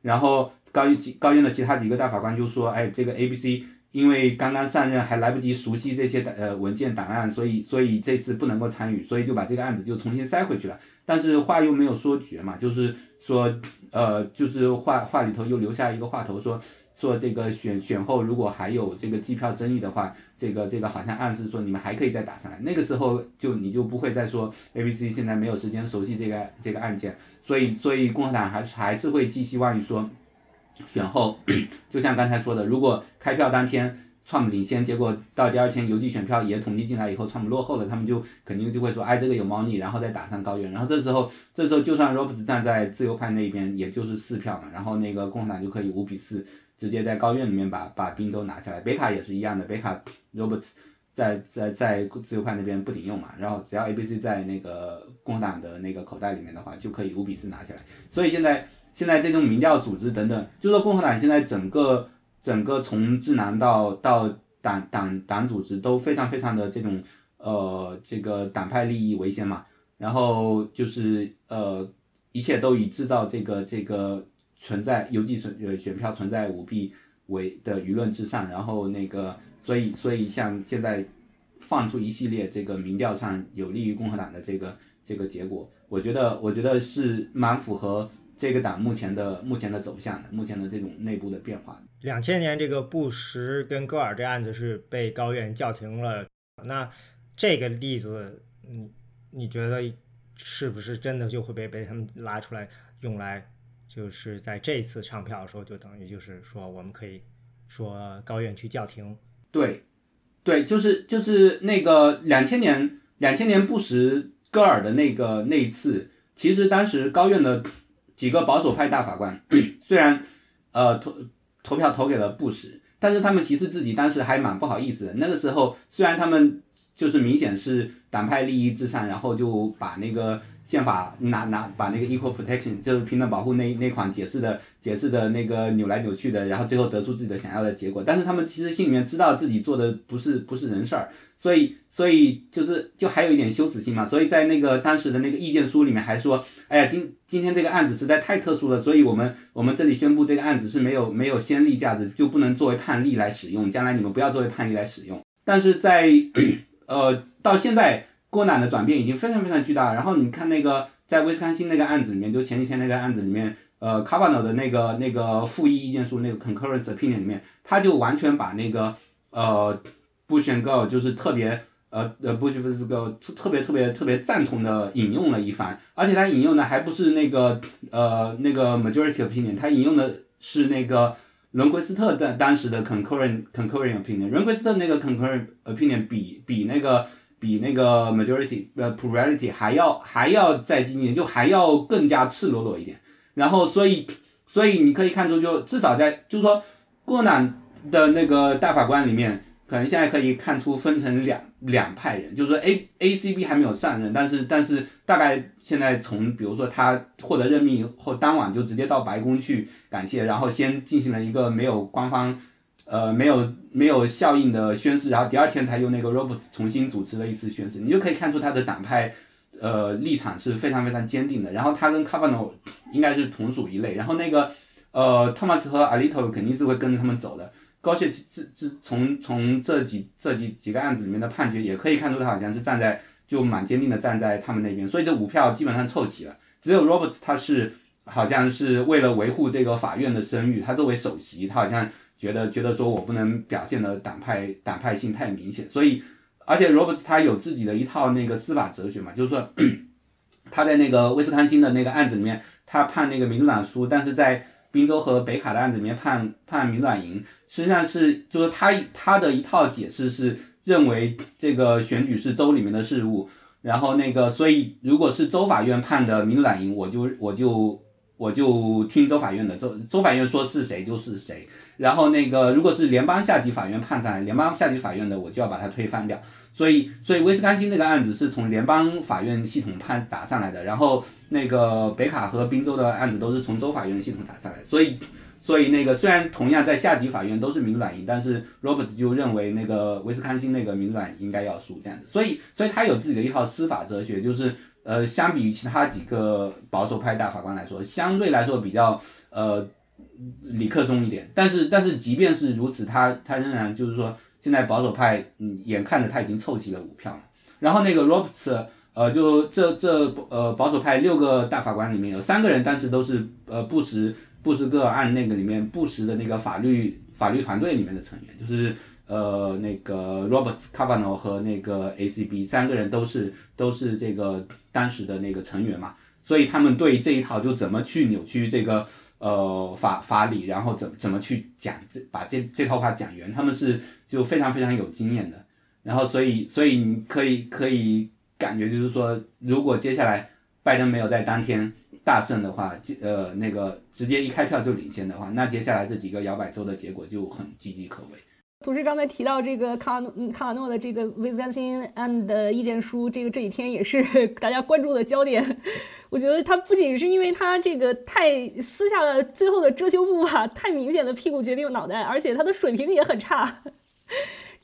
然后高院高院的其他几个大法官就说，哎，这个 ABC 因为刚刚上任还来不及熟悉这些呃文件档案，所以所以这次不能够参与，所以就把这个案子就重新塞回去了，但是话又没有说绝嘛，就是说。呃，就是话话里头又留下一个话头，说说这个选选后如果还有这个计票争议的话，这个这个好像暗示说你们还可以再打上来，那个时候就你就不会再说 A B C 现在没有时间熟悉这个这个案件，所以所以共产党还是还是会寄希望于说选后，就像刚才说的，如果开票当天。创领先，结果到第二天邮寄选票也统计进来以后，川普落后了，他们就肯定就会说，哎，这个有猫腻，然后再打上高院，然后这时候，这时候就算 Roberts 站在自由派那边，也就是四票嘛，然后那个共和党就可以五比四直接在高院里面把把宾州拿下来。北卡也是一样的，北卡 Roberts 在在在自由派那边不顶用嘛，然后只要 ABC 在那个共和党的那个口袋里面的话，就可以五比四拿下来。所以现在现在这种民调组织等等，就说共和党现在整个。整个从智囊到到党党党组织都非常非常的这种呃这个党派利益为先嘛，然后就是呃一切都以制造这个这个存在邮寄选呃选票存在舞弊为的舆论之上，然后那个所以所以像现在放出一系列这个民调上有利于共和党的这个这个结果，我觉得我觉得是蛮符合。这个党目前的目前的走向，目前的这种内部的变化。两千年这个布什跟戈尔这案子是被高院叫停了，那这个例子，你你觉得是不是真的就会被被他们拉出来用来，就是在这次唱票的时候，就等于就是说我们可以说高院去叫停？对，对，就是就是那个两千年两千年布什戈尔的那个那一次，其实当时高院的。几个保守派大法官 [clears throat] 虽然，呃投投票投给了布什，但是他们其实自己当时还蛮不好意思的。那个时候虽然他们就是明显是党派利益至上，然后就把那个宪法拿拿把那个 equal protection 就是平等保护那那款解释的解释的那个扭来扭去的，然后最后得出自己的想要的结果。但是他们其实心里面知道自己做的不是不是人事儿，所以所以就是就还有一点羞耻心嘛。所以在那个当时的那个意见书里面还说，哎呀，今今天这个案子实在太特殊了，所以我们我们这里宣布这个案子是没有没有先例价值，就不能作为判例来使用，将来你们不要作为判例来使用。但是在呃，到现在郭楠的转变已经非常非常巨大。然后你看那个在威斯康星那个案子里面，就前几天那个案子里面，呃，卡瓦诺的那个那个复议意见书那个 concurrence opinion 里面，他就完全把那个呃 Bush and Gore 就是特别呃呃 Bush vs Gore 特别特别特别赞同的引用了一番，而且他引用的还不是那个呃那个 majority opinion，他引用的是那个。伦奎斯特的当时的 concurrent concurrent opinion，伦奎斯特那个 concurrent opinion 比比那个比那个 majority 呃 plurality 还要还要再激进，就还要更加赤裸裸一点。然后所以所以你可以看出，就至少在就是说过南的那个大法官里面。可能现在可以看出分成两两派人，就是说 A A C B 还没有上任，但是但是大概现在从比如说他获得任命以后当晚就直接到白宫去感谢，然后先进行了一个没有官方呃没有没有效应的宣誓，然后第二天才由那个 Roberts 重新主持了一次宣誓，你就可以看出他的党派呃立场是非常非常坚定的，然后他跟 c a v a n o 应该是同属一类，然后那个呃 Thomas 和 Alito 肯定是会跟着他们走的。高谢自自从从这几这几几个案子里面的判决也可以看出，他好像是站在就蛮坚定的站在他们那边，所以这五票基本上凑齐了。只有 Roberts 他是好像是为了维护这个法院的声誉，他作为首席，他好像觉得觉得说我不能表现的党派党派性太明显，所以而且 Roberts 他有自己的一套那个司法哲学嘛，就是说 [clears throat] 他在那个威斯康星的那个案子里面，他判那个民主党输，但是在宾州和北卡的案子里面判判民主党赢，实际上是就是他他的一套解释是认为这个选举是州里面的事务，然后那个所以如果是州法院判的民主党赢，我就我就我就听州法院的，州州法院说是谁就是谁，然后那个如果是联邦下级法院判上来，联邦下级法院的我就要把它推翻掉。所以，所以威斯康星那个案子是从联邦法院系统判打上来的，然后那个北卡和宾州的案子都是从州法院系统打上来。所以，所以那个虽然同样在下级法院都是民软赢，但是 Roberts 就认为那个威斯康星那个民软应该要输这样子。所以，所以他有自己的一套司法哲学，就是呃，相比于其他几个保守派大法官来说，相对来说比较呃理克中一点。但是，但是即便是如此，他他仍然就是说。现在保守派，嗯，眼看着他已经凑齐了五票，然后那个 Roberts，呃，就这这呃保守派六个大法官里面有三个人当时都是呃布什布什个案那个里面布什的那个法律法律团队里面的成员，就是呃那个 Roberts、Kavanaugh 和那个 ACB 三个人都是都是这个当时的那个成员嘛，所以他们对这一套就怎么去扭曲这个。呃，法法理，然后怎怎么去讲这把这这套话讲圆，他们是就非常非常有经验的，然后所以所以你可以可以感觉就是说，如果接下来拜登没有在当天大胜的话，呃那个直接一开票就领先的话，那接下来这几个摇摆州的结果就很岌岌可危。同时，刚才提到这个卡瓦卡瓦诺的这个 Viscain and 意见书，这个这几天也是 [laughs] 大家关注的焦点。[laughs] 我觉得他不仅是因为他这个太撕下了最后的遮羞布吧，太明显的屁股决定脑袋，而且他的水平也很差。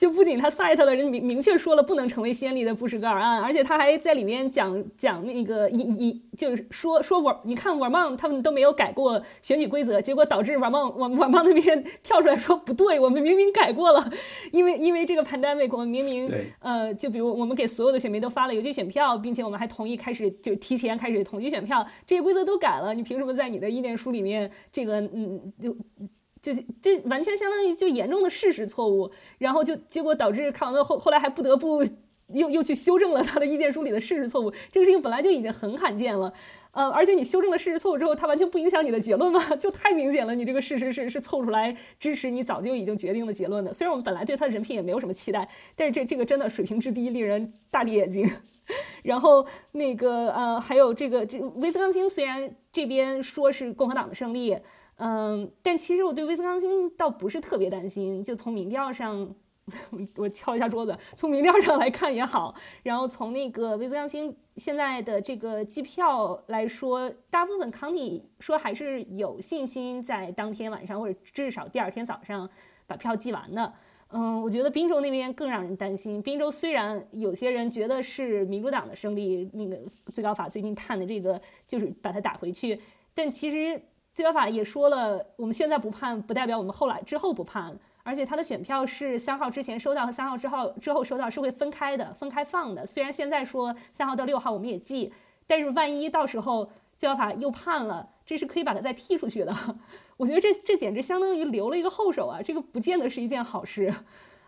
就不仅他 site 的人明明确说了不能成为先例的布什格尔案，而且他还在里面讲讲那个一一就是说说我，你看瓦曼他们都没有改过选举规则，结果导致瓦曼瓦瓦曼那边 [laughs] 跳出来说不对，我们明明改过了，因为因为这个 pandemic 我们明明呃就比如我们给所有的选民都发了邮寄选票，并且我们还同意开始就提前开始统计选票，这些规则都改了，你凭什么在你的意见书里面这个嗯就？这这完全相当于就严重的事实错误，然后就结果导致卡瓦诺后后来还不得不又又去修正了他的意见书里的事实错误。这个事情本来就已经很罕见了，呃，而且你修正了事实错误之后，它完全不影响你的结论吗？[laughs] 就太明显了，你这个事实是是凑出来支持你早就已经决定的结论的。虽然我们本来对他的人品也没有什么期待，但是这这个真的水平之低，令人大跌眼镜。[laughs] 然后那个呃，还有这个这威斯康星，虽然这边说是共和党的胜利。嗯，但其实我对威斯康星倒不是特别担心。就从民调上，[laughs] 我敲一下桌子，从民调上来看也好，然后从那个威斯康星现在的这个计票来说，大部分 county 说还是有信心在当天晚上或者至少第二天早上把票寄完的。嗯，我觉得宾州那边更让人担心。宾州虽然有些人觉得是民主党的胜利，那个最高法最近判的这个就是把它打回去，但其实最高法也说了，我们现在不判不代表我们后来之后不判。而且他的选票是三号之前收到和三号之后之后收到是会分开的，分开放的。虽然现在说三号到六号我们也记，但是万一到时候最高法又判了，这是可以把它再踢出去的。[laughs] 我觉得这这简直相当于留了一个后手啊，这个不见得是一件好事。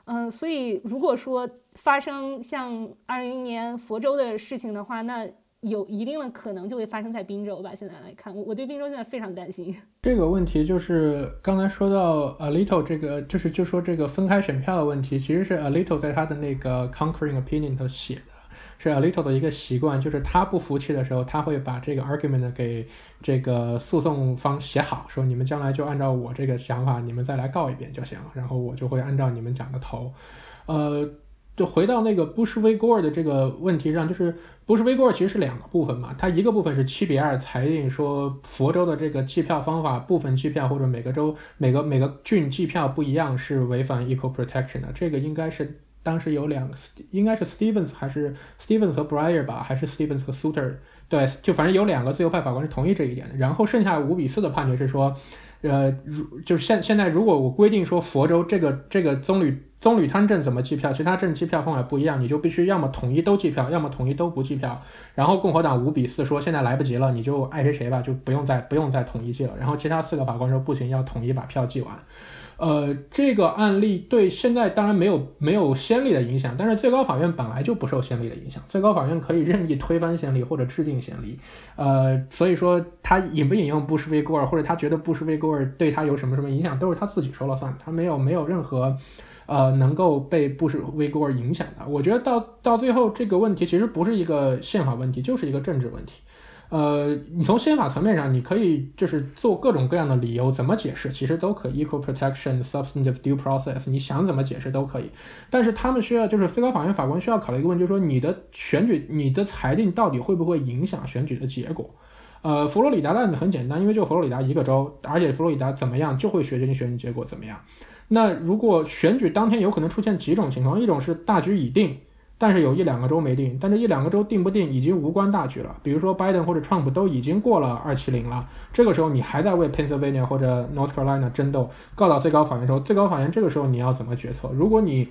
嗯，所以如果说发生像二零年佛州的事情的话，那。有一定的可能就会发生在滨州吧。现在来看，我我对滨州现在非常担心。[laughs] 这个问题就是刚才说到 a little 这个，就是就说这个分开选票的问题，其实是 a little 在他的那个 conquering opinion 头写的，是 a little 的一个习惯，就是他不服气的时候，他会把这个 argument 给这个诉讼方写好，说你们将来就按照我这个想法，你们再来告一遍就行了，然后我就会按照你们讲的投，呃。就回到那个 Bush v. Gore 的这个问题上，就是 Bush v. Gore 其实是两个部分嘛，它一个部分是七比二裁定说佛州的这个计票方法，部分计票或者每个州每个每个郡计票不一样是违反 equal protection 的，这个应该是当时有两个，应该是 Stevens 还是 Stevens 和 Breyer 吧，还是 Stevens 和 Souter，对，就反正有两个自由派法官是同意这一点的，然后剩下五比四的判决是说。呃，如就是现现在，如果我规定说佛州这个这个棕榈棕榈滩镇怎么计票，其他镇计票方法不一样，你就必须要么统一都计票，要么统一都不计票。然后共和党五比四说现在来不及了，你就爱谁谁吧，就不用再不用再统一计了。然后其他四个法官说不行，要统一把票计完。呃，这个案例对现在当然没有没有先例的影响，但是最高法院本来就不受先例的影响，最高法院可以任意推翻先例或者制定先例。呃，所以说他引不引用布什维戈尔，或者他觉得布什维戈尔对他有什么什么影响，都是他自己说了算，他没有没有任何呃能够被布什维戈尔影响的。我觉得到到最后这个问题其实不是一个宪法问题，就是一个政治问题。呃，你从宪法层面上，你可以就是做各种各样的理由，怎么解释其实都可以。Equal protection, substantive due process，你想怎么解释都可以。但是他们需要，就是最高法院法官需要考虑一个问题，就是说你的选举、你的裁定到底会不会影响选举的结果？呃，佛罗里达的案子很简单，因为就佛罗里达一个州，而且佛罗里达怎么样就会决定选举结果怎么样。那如果选举当天有可能出现几种情况，一种是大局已定。但是有一两个州没定，但这一两个州定不定已经无关大局了。比如说拜登或者 Trump 都已经过了二七零了，这个时候你还在为 Pennsylvania 或者 North Carolina 争斗，告到最高法院时候，最高法院这个时候你要怎么决策？如果你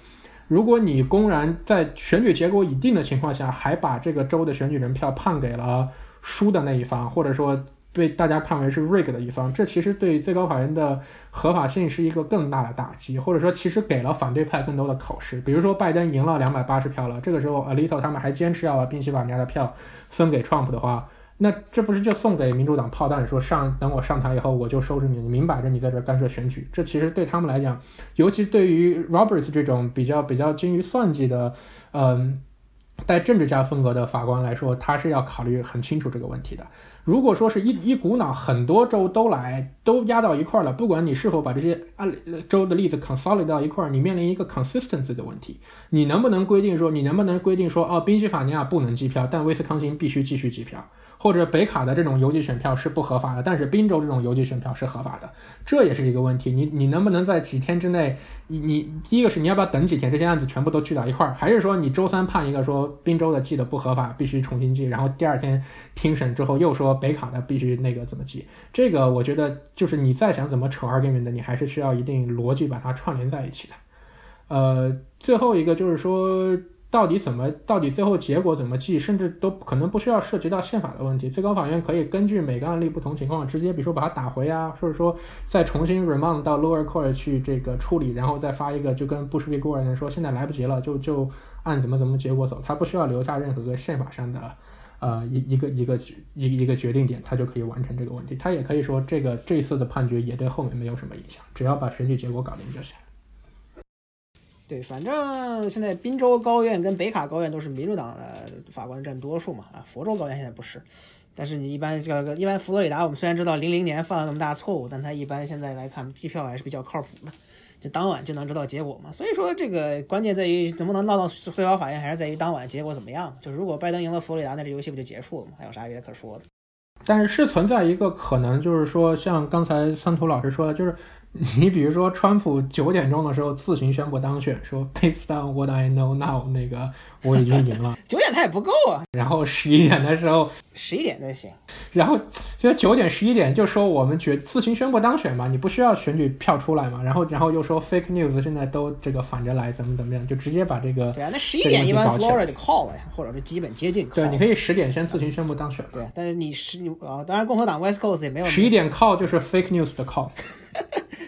如果你公然在选举结果已定的情况下，还把这个州的选举人票判给了输的那一方，或者说。被大家看为是 rig 的一方，这其实对最高法院的合法性是一个更大的打击，或者说其实给了反对派更多的口实。比如说拜登赢了两百八十票了，这个时候 Alito 他们还坚持要把宾夕法尼亚的票分给 Trump 的话，那这不是就送给民主党炮弹，说上等我上台以后我就收拾你，你明摆着你在这干涉选举。这其实对他们来讲，尤其对于 Roberts 这种比较比较精于算计的，嗯，带政治家风格的法官来说，他是要考虑很清楚这个问题的。如果说是一一股脑，很多州都来，都压到一块了，不管你是否把这些案州的例子 consolidate 到一块，你面临一个 consistency 的问题。你能不能规定说，你能不能规定说，哦，宾夕法尼亚不能计票，但威斯康星必须继续计票？或者北卡的这种邮寄选票是不合法的，但是宾州这种邮寄选票是合法的，这也是一个问题。你你能不能在几天之内，你你第一个是你要不要等几天，这些案子全部都聚到一块儿，还是说你周三判一个说宾州的记的不合法，必须重新记，然后第二天听审之后又说北卡的必须那个怎么记？这个我觉得就是你再想怎么扯 argument 的，你还是需要一定逻辑把它串联在一起的。呃，最后一个就是说。到底怎么？到底最后结果怎么记？甚至都可能不需要涉及到宪法的问题。最高法院可以根据每个案例不同情况，直接比如说把它打回啊，或者说再重新 remand 到 lower court 去这个处理，然后再发一个就跟布什维过人说现在来不及了，就就按怎么怎么结果走。他不需要留下任何个宪法上的呃一一个一个一一个决定点，他就可以完成这个问题。他也可以说这个这次的判决也对后面没有什么影响，只要把选举结果搞定就行。对，反正现在宾州高院跟北卡高院都是民主党的法官占多数嘛，啊，佛州高院现在不是。但是你一般这个一般佛罗里达，我们虽然知道零零年犯了那么大错误，但他一般现在来看计票还是比较靠谱的。就当晚就能知道结果嘛。所以说这个关键在于能不能闹到最高法院，还是在于当晚结果怎么样。就是如果拜登赢了佛罗里达，那这游戏不就结束了吗？还有啥别的可说的？但是是存在一个可能，就是说像刚才三图老师说的，就是。你比如说，川普九点钟的时候自行宣布当选，说 “Based on what I know now”，那个我已经赢了。[laughs] 九点他也不够啊。然后十一点的时候，十一点才行。然后就九点十一点就说我们决自行宣布当选嘛，你不需要选举票出来嘛。然后然后又说 fake news 现在都这个反着来，怎么怎么样，就直接把这个对啊，那十一点一般 Florida 就 call 了呀，或者是基本接近。对，你可以十点先自行宣布当选。对，但是你十啊，当然共和党 West Coast 也没有。十一点 call 就是 fake news 的 call。[laughs]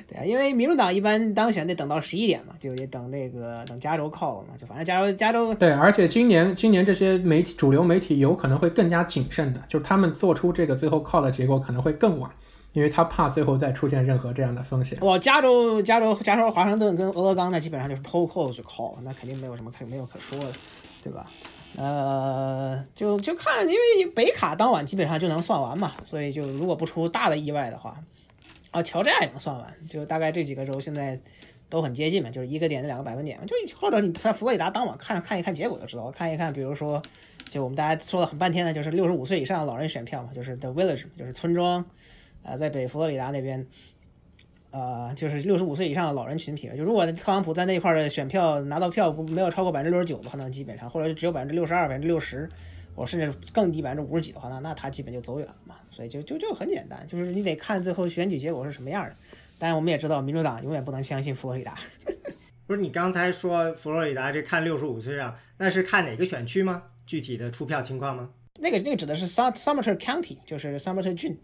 对啊，因为民主党一般当选得等到十一点嘛，就得等那个等加州 call 嘛，就反正加州加州对，而且今年今年这些媒体主流媒体有可能会更加谨慎的，就是他们做出这个最后 call 的结果可能会更晚，因为他怕最后再出现任何这样的风险。哇，加州加州加州华盛顿跟俄勒冈那基本上就是 poll close call，那肯定没有什么可没有可说的，对吧？呃，就就看，因为北卡当晚基本上就能算完嘛，所以就如果不出大的意外的话。啊，乔治亚也能算完，就大概这几个州现在都很接近嘛，就是一个点的两个百分点，就或者你在佛罗里达当晚看看一看结果就知道了，看一看，比如说，就我们大家说了很半天的，就是六十五岁以上的老人选票嘛，就是 The Village，就是村庄，啊，在北佛罗里达那边，呃，就是六十五岁以上的老人群体，就如果特朗普在那块的选票拿到票不没有超过百分之六十九的话，那基本上，或者只有百分之六十二、百分之六十。我甚至更低百分之五十几的话，那那他基本就走远了嘛。所以就就就很简单，就是你得看最后选举结果是什么样的。当然，我们也知道民主党永远不能相信佛罗里达。[laughs] 不是你刚才说佛罗里达这看六十五岁上，那是看哪个选区吗？具体的出票情况吗？那个那个指的是 Sumter County，就是 Sumter 郡。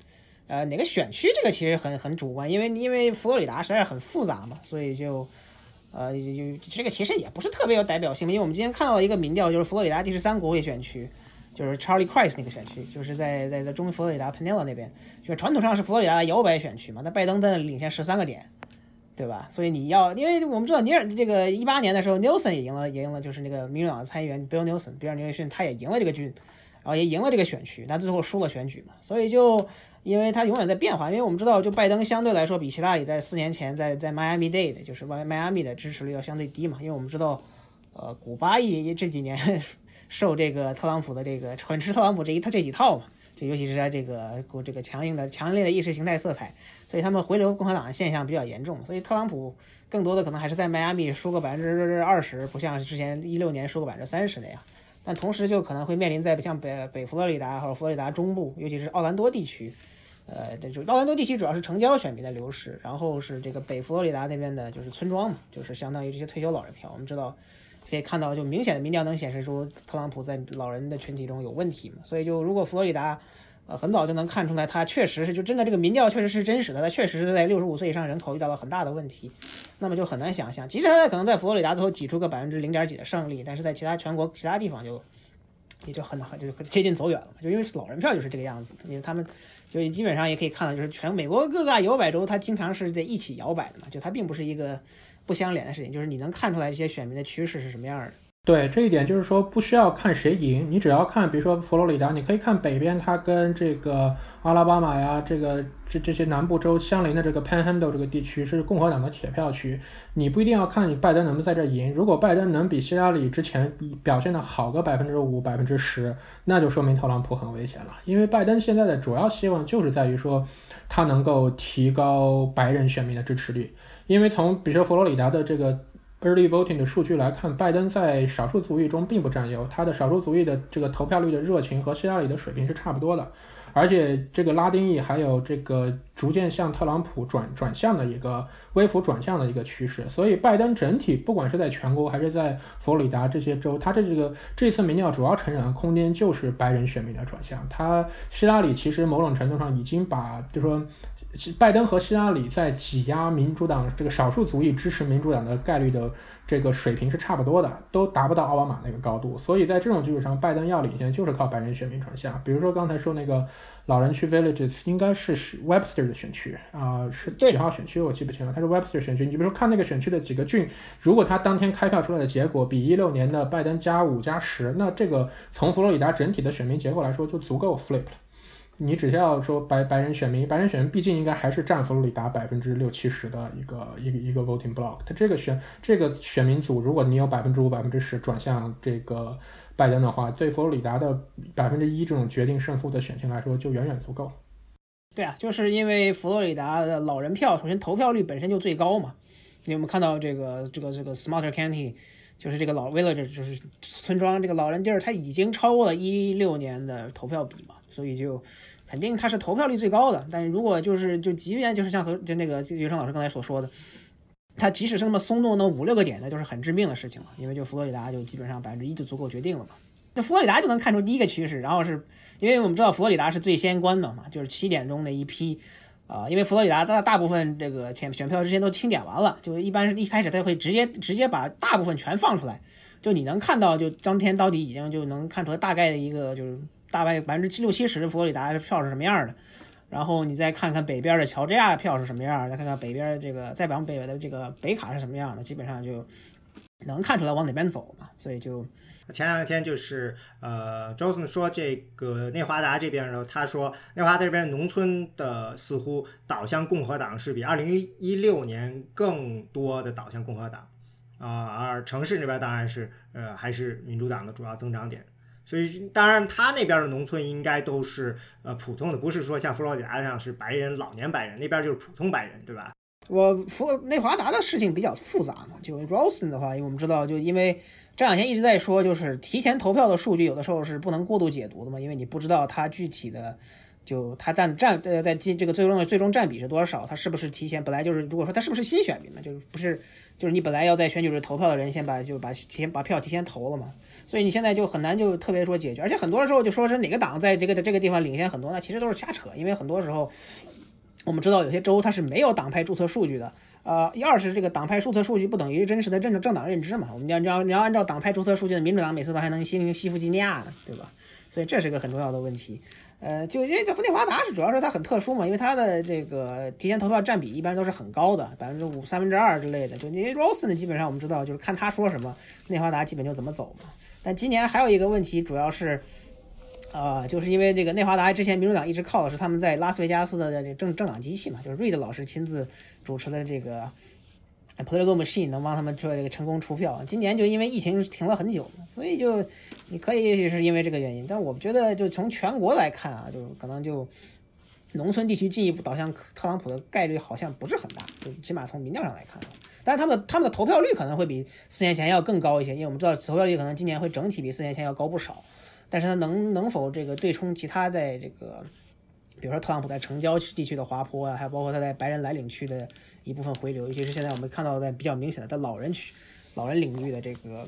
呃，哪个选区这个其实很很主观，因为因为佛罗里达实在是很复杂嘛，所以就呃就这个其实也不是特别有代表性因为我们今天看到一个民调，就是佛罗里达第十三国会选区。就是 Charlie Crist 那个选区，就是在在在中佛罗里达 p e n e l l a 那边，就是传统上是佛罗里达的摇摆选区嘛。那拜登在那领先十三个点，对吧？所以你要，因为我们知道尼尔这个一八年的时候，Nelson 也赢了，也赢了，就是那个民主党的参议员 Bill Nelson，比尔尼克逊，他也赢了这个郡，然后也赢了这个选区，但最后输了选举嘛。所以就因为他永远在变化，因为我们知道，就拜登相对来说比希拉里在四年前在在 Miami Dade 就是迈阿密的支持率要相对低嘛，因为我们知道，呃，古巴也这几年。受这个特朗普的这个很吃特朗普这一他这几套嘛，就尤其是在这个这个强硬的强烈的意识形态色彩，所以他们回流共和党的现象比较严重。所以特朗普更多的可能还是在迈阿密输个百分之二十，不像之前一六年输个百分之三十那样。但同时就可能会面临在像北北佛罗里达或者佛罗里达中部，尤其是奥兰多地区，呃，这就奥兰多地区主要是城郊选民的流失，然后是这个北佛罗里达那边的就是村庄嘛，就是相当于这些退休老人票。我们知道。可以看到，就明显的民调能显示出特朗普在老人的群体中有问题嘛？所以就如果佛罗里达，呃，很早就能看出来，他确实是就真的这个民调确实是真实的，他确实是在六十五岁以上人口遇到了很大的问题，那么就很难想象，即使他可能在佛罗里达最后挤出个百分之零点几的胜利，但是在其他全国其他地方就也就很很就接近走远了嘛，就因为老人票就是这个样子，因为他们就基本上也可以看到，就是全美国各个摇摆州，它经常是在一起摇摆的嘛，就它并不是一个。不相连的事情，就是你能看出来这些选民的趋势是什么样的。对这一点，就是说不需要看谁赢，你只要看，比如说佛罗里达，你可以看北边，它跟这个阿拉巴马呀，这个这这些南部州相邻的这个 Panhandle 这个地区是共和党的铁票区。你不一定要看你拜登能不能在这儿赢，如果拜登能比希拉里之前表现的好个百分之五、百分之十，那就说明特朗普很危险了。因为拜登现在的主要希望就是在于说，他能够提高白人选民的支持率。因为从比如说佛罗里达的这个 early voting 的数据来看，拜登在少数族裔中并不占优，他的少数族裔的这个投票率的热情和希拉里的水平是差不多的，而且这个拉丁裔还有这个逐渐向特朗普转转向的一个微幅转向的一个趋势，所以拜登整体不管是在全国还是在佛罗里达这些州，他这这个这次民调主要成长的空间就是白人选民的转向，他希拉里其实某种程度上已经把就说。拜登和希拉里在挤压民主党这个少数族裔支持民主党的概率的这个水平是差不多的，都达不到奥巴马那个高度。所以在这种基础上，拜登要领先就是靠白人选民转向。比如说刚才说那个老人区 Villages，应该是是 Webster 的选区啊，是几号选区我记不清了，它是 Webster 选区。你比如说看那个选区的几个郡，如果他当天开票出来的结果比一六年的拜登加五加十，那这个从佛罗里达整体的选民结构来说就足够 flip 了。你只需要说白白人选民，白人选民毕竟应该还是占佛罗里达百分之六七十的一个一个一个 voting block。他这个选这个选民组，如果你有百分之五、百分之十转向这个拜登的话，对佛罗里达的百分之一这种决定胜负的选情来说，就远远足够。对啊，就是因为佛罗里达的老人票，首先投票率本身就最高嘛。你有没有看到这个这个这个 Smarter County，就是这个老 village，就是村庄这个老人地儿，它已经超过了一六年的投票比嘛，所以就肯定它是投票率最高的。但是如果就是就即便就是像和就那个刘生老师刚才所说的，它即使是那么松动那五六个点，那就是很致命的事情了，因为就佛罗里达就基本上百分之一就足够决定了嘛。那佛罗里达就能看出第一个趋势，然后是因为我们知道佛罗里达是最先关的嘛，就是七点钟那一批。啊，因为佛罗里达大大部分这个选选票之前都清点完了，就一般是一开始他会直接直接把大部分全放出来，就你能看到，就当天到底已经就能看出来大概的一个就是大概百分之七六七十佛罗里达的票是什么样的，然后你再看看北边的乔治亚票是什么样，再看看北边这个再往北的这个北卡是什么样的，基本上就能看出来往哪边走嘛，所以就。前两天就是呃，Johnson 说这个内华达这边的时候，他说内华达这边农村的似乎导向共和党是比二零一六年更多的导向共和党啊，而城市那边当然是呃还是民主党的主要增长点。所以当然他那边的农村应该都是呃普通的，不是说像佛罗里达那样是白人老年白人，那边就是普通白人，对吧？我佛内华达的事情比较复杂嘛，就 Rosen 的话，因为我们知道，就因为这两天一直在说，就是提前投票的数据有的时候是不能过度解读的嘛，因为你不知道它具体的，就它占占呃在进这个最终的最终占比是多少，它是不是提前本来就是如果说它是不是新选民嘛，就是不是就是你本来要在选举日投票的人先把就把提前把票提前投了嘛，所以你现在就很难就特别说解决，而且很多时候就说是哪个党在这个这个地方领先很多，那其实都是瞎扯，因为很多时候。我们知道有些州它是没有党派注册数据的，呃，一二是这个党派注册数据不等于真实的政政党认知嘛。我们要你要你要按照党派注册数据的民主党每次都还能西西弗吉尼亚呢，对吧？所以这是个很重要的问题。呃，就因为这福内华达是主要是它很特殊嘛，因为它的这个提前投票占比一般都是很高的，百分之五、三分之二之类的。就因为 Rosen 呢，基本上我们知道就是看他说什么，内华达基本就怎么走嘛。但今年还有一个问题，主要是。呃，就是因为这个内华达之前民主党一直靠的是他们在拉斯维加斯的这政政党机器嘛，就是瑞德老师亲自主持的这个 political machine 能帮他们做这个成功出票。今年就因为疫情停了很久，所以就你可以也许是因为这个原因，但我觉得就从全国来看啊，就可能就农村地区进一步导向特朗普的概率好像不是很大，就起码从民调上来看。但是他们的他们的投票率可能会比四年前要更高一些，因为我们知道投票率可能今年会整体比四年前要高不少。但是它能能否这个对冲其他在这个，比如说特朗普在城郊地区的滑坡啊，还有包括他在白人蓝领区的一部分回流，尤其是现在我们看到在比较明显的在老人区、老人领域的这个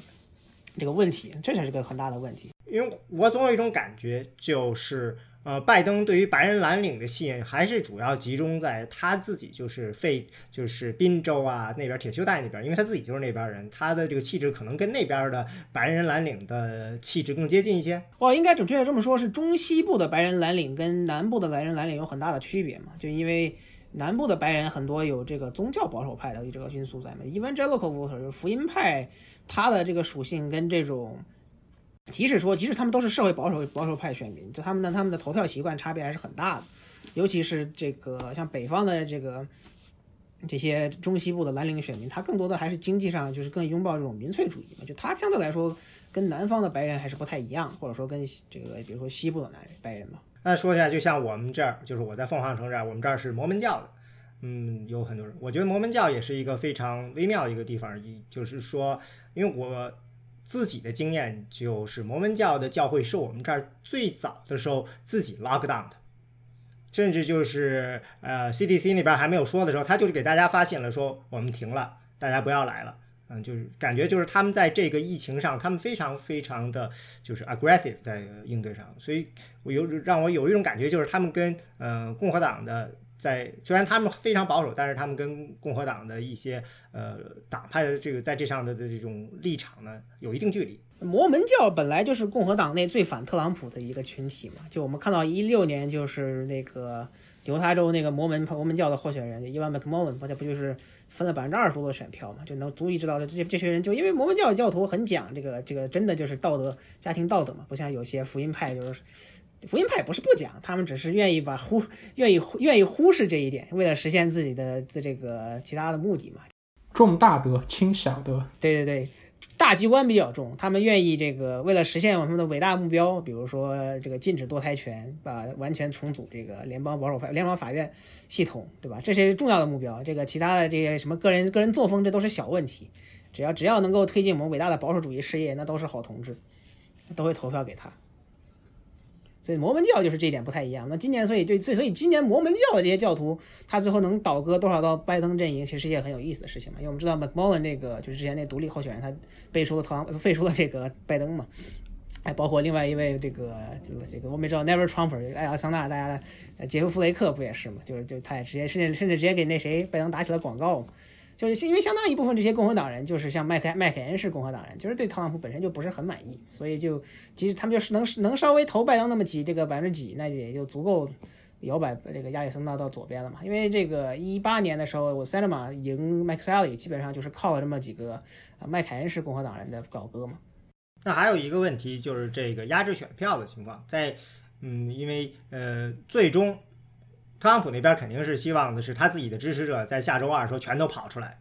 这个问题，这才是个很大的问题。因为我总有一种感觉，就是。呃，拜登对于白人蓝领的吸引还是主要集中在他自己，就是费，就是宾州啊那边铁锈带那边，因为他自己就是那边人，他的这个气质可能跟那边的白人蓝领的气质更接近一些。哦，应该准确的这么说，是中西部的白人蓝领跟南部的白人蓝领有很大的区别嘛？就因为南部的白人很多有这个宗教保守派的这个因素在嘛，Evangelical voter 福音派，他的这个属性跟这种。即使说，即使他们都是社会保守保守派选民，就他们的他们的投票习惯差别还是很大的。尤其是这个像北方的这个这些中西部的蓝领选民，他更多的还是经济上就是更拥抱这种民粹主义嘛。就他相对来说跟南方的白人还是不太一样，或者说跟这个比如说西部的男人白人嘛。那说起来，就像我们这儿，就是我在凤凰城这儿，我们这儿是摩门教的，嗯，有很多人。我觉得摩门教也是一个非常微妙的一个地方，一就是说，因为我。自己的经验就是摩门教的教会是我们这儿最早的时候自己 lock down 的，甚至就是呃 CDC 那边还没有说的时候，他就是给大家发信了，说我们停了，大家不要来了。嗯，就是感觉就是他们在这个疫情上，他们非常非常的就是 aggressive 在应对上，所以我有让我有一种感觉，就是他们跟呃共和党的。在虽然他们非常保守，但是他们跟共和党的一些呃党派的这个在这上的的这种立场呢，有一定距离。摩门教本来就是共和党内最反特朗普的一个群体嘛，就我们看到一六年就是那个犹他州那个摩门摩门教的候选人伊万麦克莫文，他不就是分了百分之二十多的选票嘛，就能足以知道这这这些人就因为摩门教教徒很讲这个这个真的就是道德家庭道德嘛，不像有些福音派就是。福音派不是不讲，他们只是愿意把忽愿意愿意忽视这一点，为了实现自己的这个其他的目的嘛。重大德轻小德，对对对，大局观比较重，他们愿意这个为了实现我们的伟大目标，比如说这个禁止堕胎权，把完全重组这个联邦保守派联邦法院系统，对吧？这些重要的目标。这个其他的这些什么个人个人作风，这都是小问题。只要只要能够推进我们伟大的保守主义事业，那都是好同志，都会投票给他。所以摩门教就是这一点不太一样。那今年，所以对所以今年摩门教的这些教徒，他最后能倒戈多少到拜登阵营，其实是一件很有意思的事情嘛。因为我们知道 McMullen 那个就是之前那独立候选人，他背书了特朗背书了这个拜登嘛。哎，包括另外一位这个这个我们知道 Never Trumper 艾奥桑纳，大家杰夫弗雷克不也是嘛？就是就他也直接甚至甚至直接给那谁拜登打起了广告。就是因为相当一部分这些共和党人，就是像麦克麦凯恩是共和党人，就是对特朗普本身就不是很满意，所以就其实他们就是能能稍微投拜登那么几这个百分之几，那也就足够摇摆这个亚历森大到左边了嘛。因为这个一八年的时候，我塞勒马赢麦克塞利，基本上就是靠了这么几个麦凯恩是共和党人的倒戈嘛。那还有一个问题就是这个压制选票的情况，在嗯，因为呃，最终。特朗普那边肯定是希望的是他自己的支持者在下周二说全都跑出来，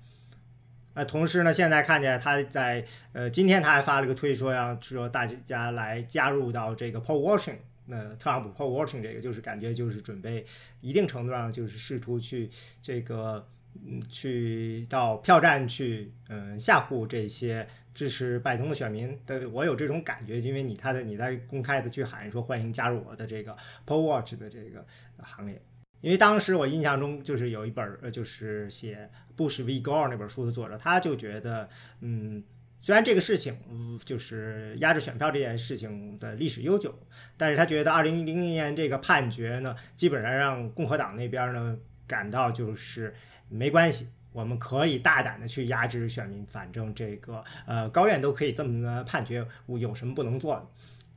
呃，同时呢，现在看见他在呃今天他还发了个推说要说大家来加入到这个 poll watching，那特朗普 poll watching 这个就是感觉就是准备一定程度上就是试图去这个嗯去到票站去嗯吓唬这些支持拜登的选民的，我有这种感觉，因为你他的你在公开的去喊说欢迎加入我的这个 poll watch 的这个行列。因为当时我印象中就是有一本呃，就是写 Bush v. Gore 那本书的作者，他就觉得，嗯，虽然这个事情就是压制选票这件事情的历史悠久，但是他觉得二零零零年这个判决呢，基本上让共和党那边呢感到就是没关系，我们可以大胆的去压制选民，反正这个呃高院都可以这么判决，我有什么不能做的？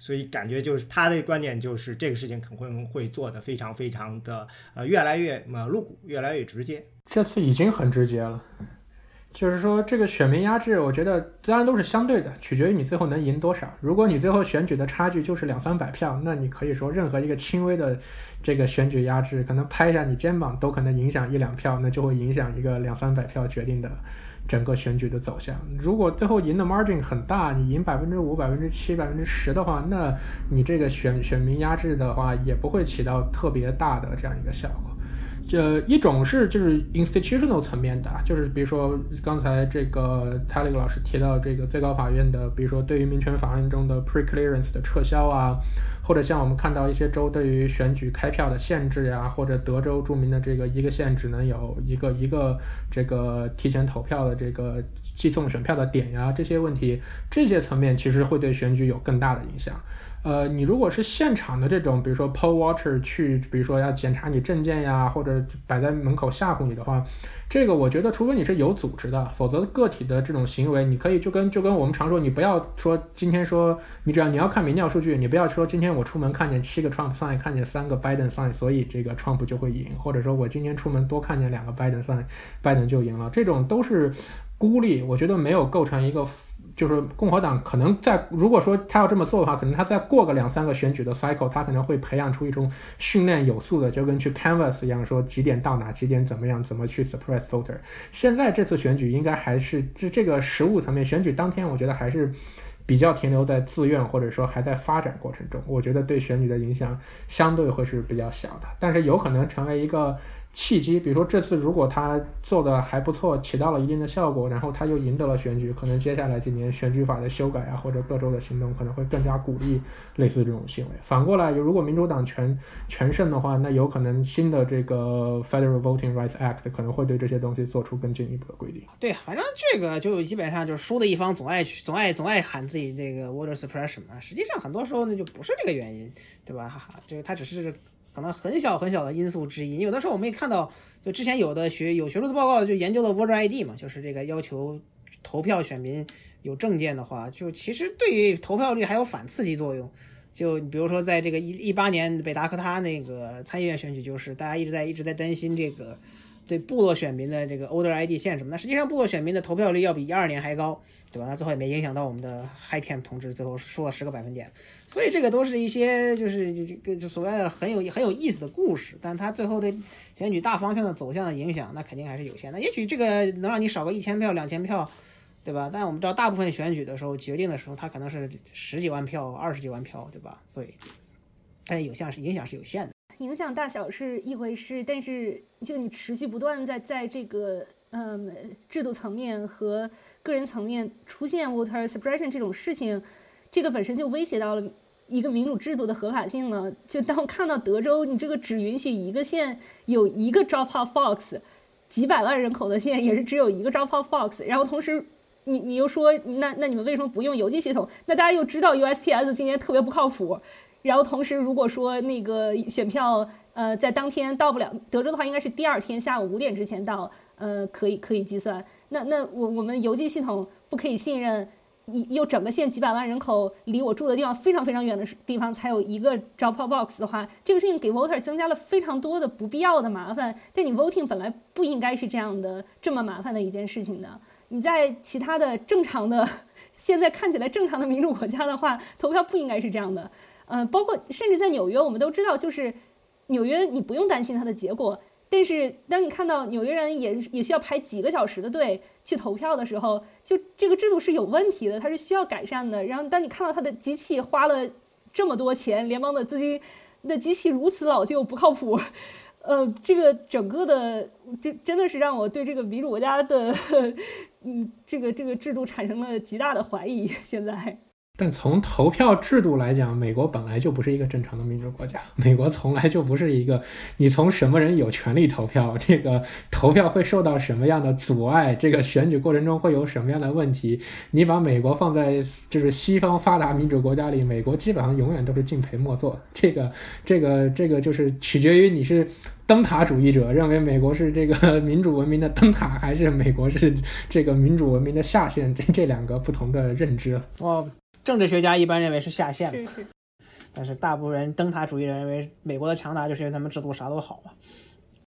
所以感觉就是他的观点就是这个事情可能会做的非常非常的呃越来越呃露骨，越来越直接。这次已经很直接了，就是说这个选民压制，我觉得当然都是相对的，取决于你最后能赢多少。如果你最后选举的差距就是两三百票，那你可以说任何一个轻微的这个选举压制，可能拍一下你肩膀都可能影响一两票，那就会影响一个两三百票决定的。整个选举的走向，如果最后赢的 margin 很大，你赢百分之五、百分之七、百分之十的话，那你这个选选民压制的话，也不会起到特别大的这样一个效果。这一种是就是 institutional 层面的，就是比如说刚才这个泰勒老师提到这个最高法院的，比如说对于民权法案中的 preclearance 的撤销啊。或者像我们看到一些州对于选举开票的限制呀，或者德州著名的这个一个县只能有一个一个这个提前投票的这个寄送选票的点呀，这些问题，这些层面其实会对选举有更大的影响。呃，你如果是现场的这种，比如说 poll watcher 去，比如说要检查你证件呀，或者摆在门口吓唬你的话，这个我觉得，除非你是有组织的，否则个体的这种行为，你可以就跟就跟我们常说，你不要说今天说你只要你要看民调数据，你不要说今天我出门看见七个 Trump sign，看见三个 Biden sign，所以这个 Trump 就会赢，或者说我今天出门多看见两个 Biden sign，Biden 就赢了，这种都是孤立，我觉得没有构成一个。就是共和党可能在，如果说他要这么做的话，可能他再过个两三个选举的 cycle，他可能会培养出一种训练有素的，就跟去 canvas 一样，说几点到哪，几点怎么样，怎么去 suppress voter。现在这次选举应该还是这这个实物层面，选举当天我觉得还是比较停留在自愿或者说还在发展过程中，我觉得对选举的影响相对会是比较小的，但是有可能成为一个。契机，比如说这次如果他做的还不错，起到了一定的效果，然后他又赢得了选举，可能接下来几年选举法的修改啊，或者各州的行动可能会更加鼓励类似这种行为。反过来，如果民主党全全胜的话，那有可能新的这个 Federal Voting Rights Act 可能会对这些东西做出更进一步的规定。对，反正这个就基本上就是输的一方总爱去总爱总爱喊自己这个 voter suppression 啊，实际上很多时候呢就不是这个原因，对吧？哈哈，就是他只是。可能很小很小的因素之一，有的时候我们也看到，就之前有的学有学术的报告就研究了 voter ID 嘛，就是这个要求投票选民有证件的话，就其实对于投票率还有反刺激作用。就你比如说在这个一一八年北达科他那个参议院选举，就是大家一直在一直在担心这个对部落选民的这个 older ID 限制嘛。那实际上部落选民的投票率要比一二年还高，对吧？那最后也没影响到我们的 High Camp 同志，最后输了十个百分点。所以这个都是一些就是这个就所谓的很有很有意思的故事，但它最后对选举大方向的走向的影响，那肯定还是有限的。也许这个能让你少个一千票、两千票。对吧？但我们知道，大部分选举的时候决定的时候，它可能是十几万票、二十几万票，对吧？所以，它有像是影响是有限的。影响大小是一回事，但是就你持续不断在在这个嗯制度层面和个人层面出现 voter suppression 这种事情，这个本身就威胁到了一个民主制度的合法性了。就当看到德州，你这个只允许一个县有一个 drop off box，几百万人口的县也是只有一个 drop off box，然后同时。你你又说那那你们为什么不用邮寄系统？那大家又知道 USPS 今年特别不靠谱，然后同时如果说那个选票呃在当天到不了，德州的话应该是第二天下午五点之前到，呃可以可以计算。那那我我们邮寄系统不可以信任，又整个县几百万人口离我住的地方非常非常远的地方才有一个 drop box 的话，这个事情给 voter 增加了非常多的不必要的麻烦。但你 voting 本来不应该是这样的这么麻烦的一件事情的。你在其他的正常的，[laughs] 现在看起来正常的民主国家的话，投票不应该是这样的。呃，包括甚至在纽约，我们都知道，就是纽约你不用担心它的结果。但是当你看到纽约人也也需要排几个小时的队去投票的时候，就这个制度是有问题的，它是需要改善的。然后当你看到它的机器花了这么多钱，联邦的资金，那机器如此老旧不靠谱。呃，这个整个的，这真的是让我对这个民主国家的，[laughs] 嗯，这个这个制度产生了极大的怀疑。现在。但从投票制度来讲，美国本来就不是一个正常的民主国家。美国从来就不是一个，你从什么人有权利投票，这个投票会受到什么样的阻碍，这个选举过程中会有什么样的问题。你把美国放在就是西方发达民主国家里，美国基本上永远都是敬陪末座。这个这个这个就是取决于你是灯塔主义者，认为美国是这个 [laughs] 民主文明的灯塔，还是美国是这个民主文明的下限，这这两个不同的认知。哦。政治学家一般认为是下线嘛，但是大部分人灯塔主义认为美国的强大就是因为他们制度啥都好嘛。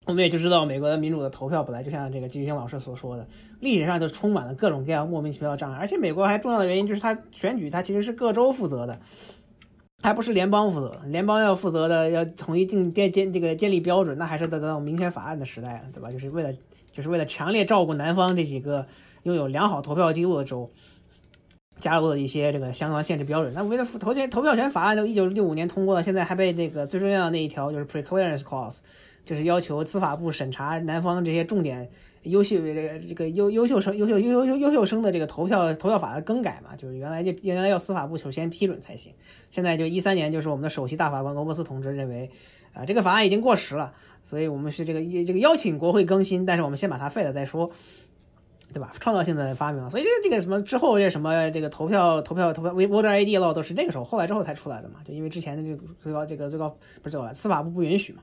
我们也就知道美国的民主的投票本来就像这个金玉兴老师所说的，历史上就充满了各种各样莫名其妙的障碍。而且美国还重要的原因就是它选举它其实是各州负责的，还不是联邦负责。联邦要负责的要统一定建建这个建立标准，那还是得到民权法案的时代了，对吧？就是为了就是为了强烈照顾南方这几个拥有良好投票记录的州。加入了一些这个相关限制标准。那为了投权投票权法案，就一九六五年通过了，现在还被那个最重要的那一条就是 preclearance clause，就是要求司法部审查南方这些重点优秀这个这个优优秀生优秀优优优优秀生的这个投票投票法的更改嘛，就是原来就原来要司法部首先批准才行。现在就一三年，就是我们的首席大法官罗伯斯同志认为，啊，这个法案已经过时了，所以我们是这个这个邀请国会更新，但是我们先把它废了再说。对吧？创造性的发明，所以这个这个什么之后这什么这个投票投票投票 voter ID law 都是那个时候后来之后才出来的嘛？就因为之前的这个最高这个最高不是最高司法部不允许嘛，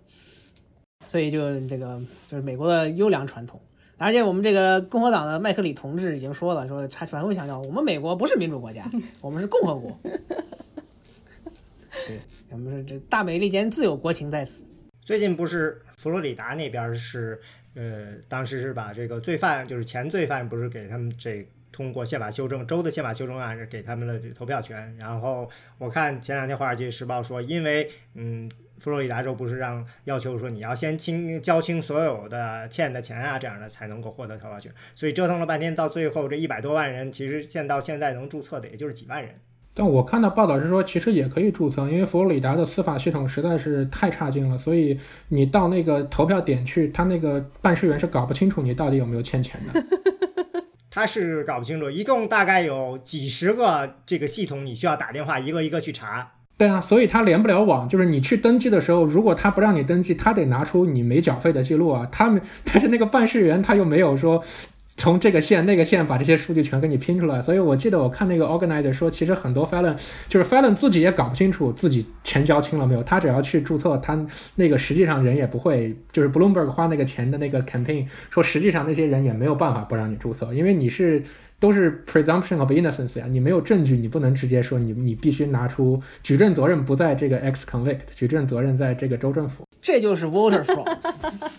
所以就这个就是美国的优良传统。而且我们这个共和党的麦克里同志已经说了，说他反复强调，我们美国不是民主国家，[laughs] 我们是共和国。对，我们是这大美利坚自有国情在此。最近不是佛罗里达那边是。呃，当时是把这个罪犯，就是前罪犯，不是给他们这通过宪法修正，州的宪法修正案是给他们的投票权。然后我看前两天《华尔街时报》说，因为嗯，佛罗里达州不是让要求说你要先清交清所有的欠的钱啊，这样的才能够获得投票权。所以折腾了半天，到最后这一百多万人，其实现到现在能注册的也就是几万人。但我看到报道是说，其实也可以注册，因为佛罗里达的司法系统实在是太差劲了，所以你到那个投票点去，他那个办事员是搞不清楚你到底有没有欠钱的。[laughs] 他是搞不清楚，一共大概有几十个这个系统，你需要打电话一个一个去查。对啊，所以他连不了网，就是你去登记的时候，如果他不让你登记，他得拿出你没缴费的记录啊。他们但是那个办事员他又没有说。从这个线那个线把这些数据全给你拼出来，所以我记得我看那个 organizer 说，其实很多 felon 就是 felon 自己也搞不清楚自己钱交清了没有，他只要去注册，他那个实际上人也不会，就是 Bloomberg 花那个钱的那个 campaign 说，实际上那些人也没有办法不让你注册，因为你是都是 presumption of innocence 呀，你没有证据，你不能直接说你你必须拿出举证责任不在这个 ex convict，举证责任在这个州政府，这就是 voter fraud，做。[laughs]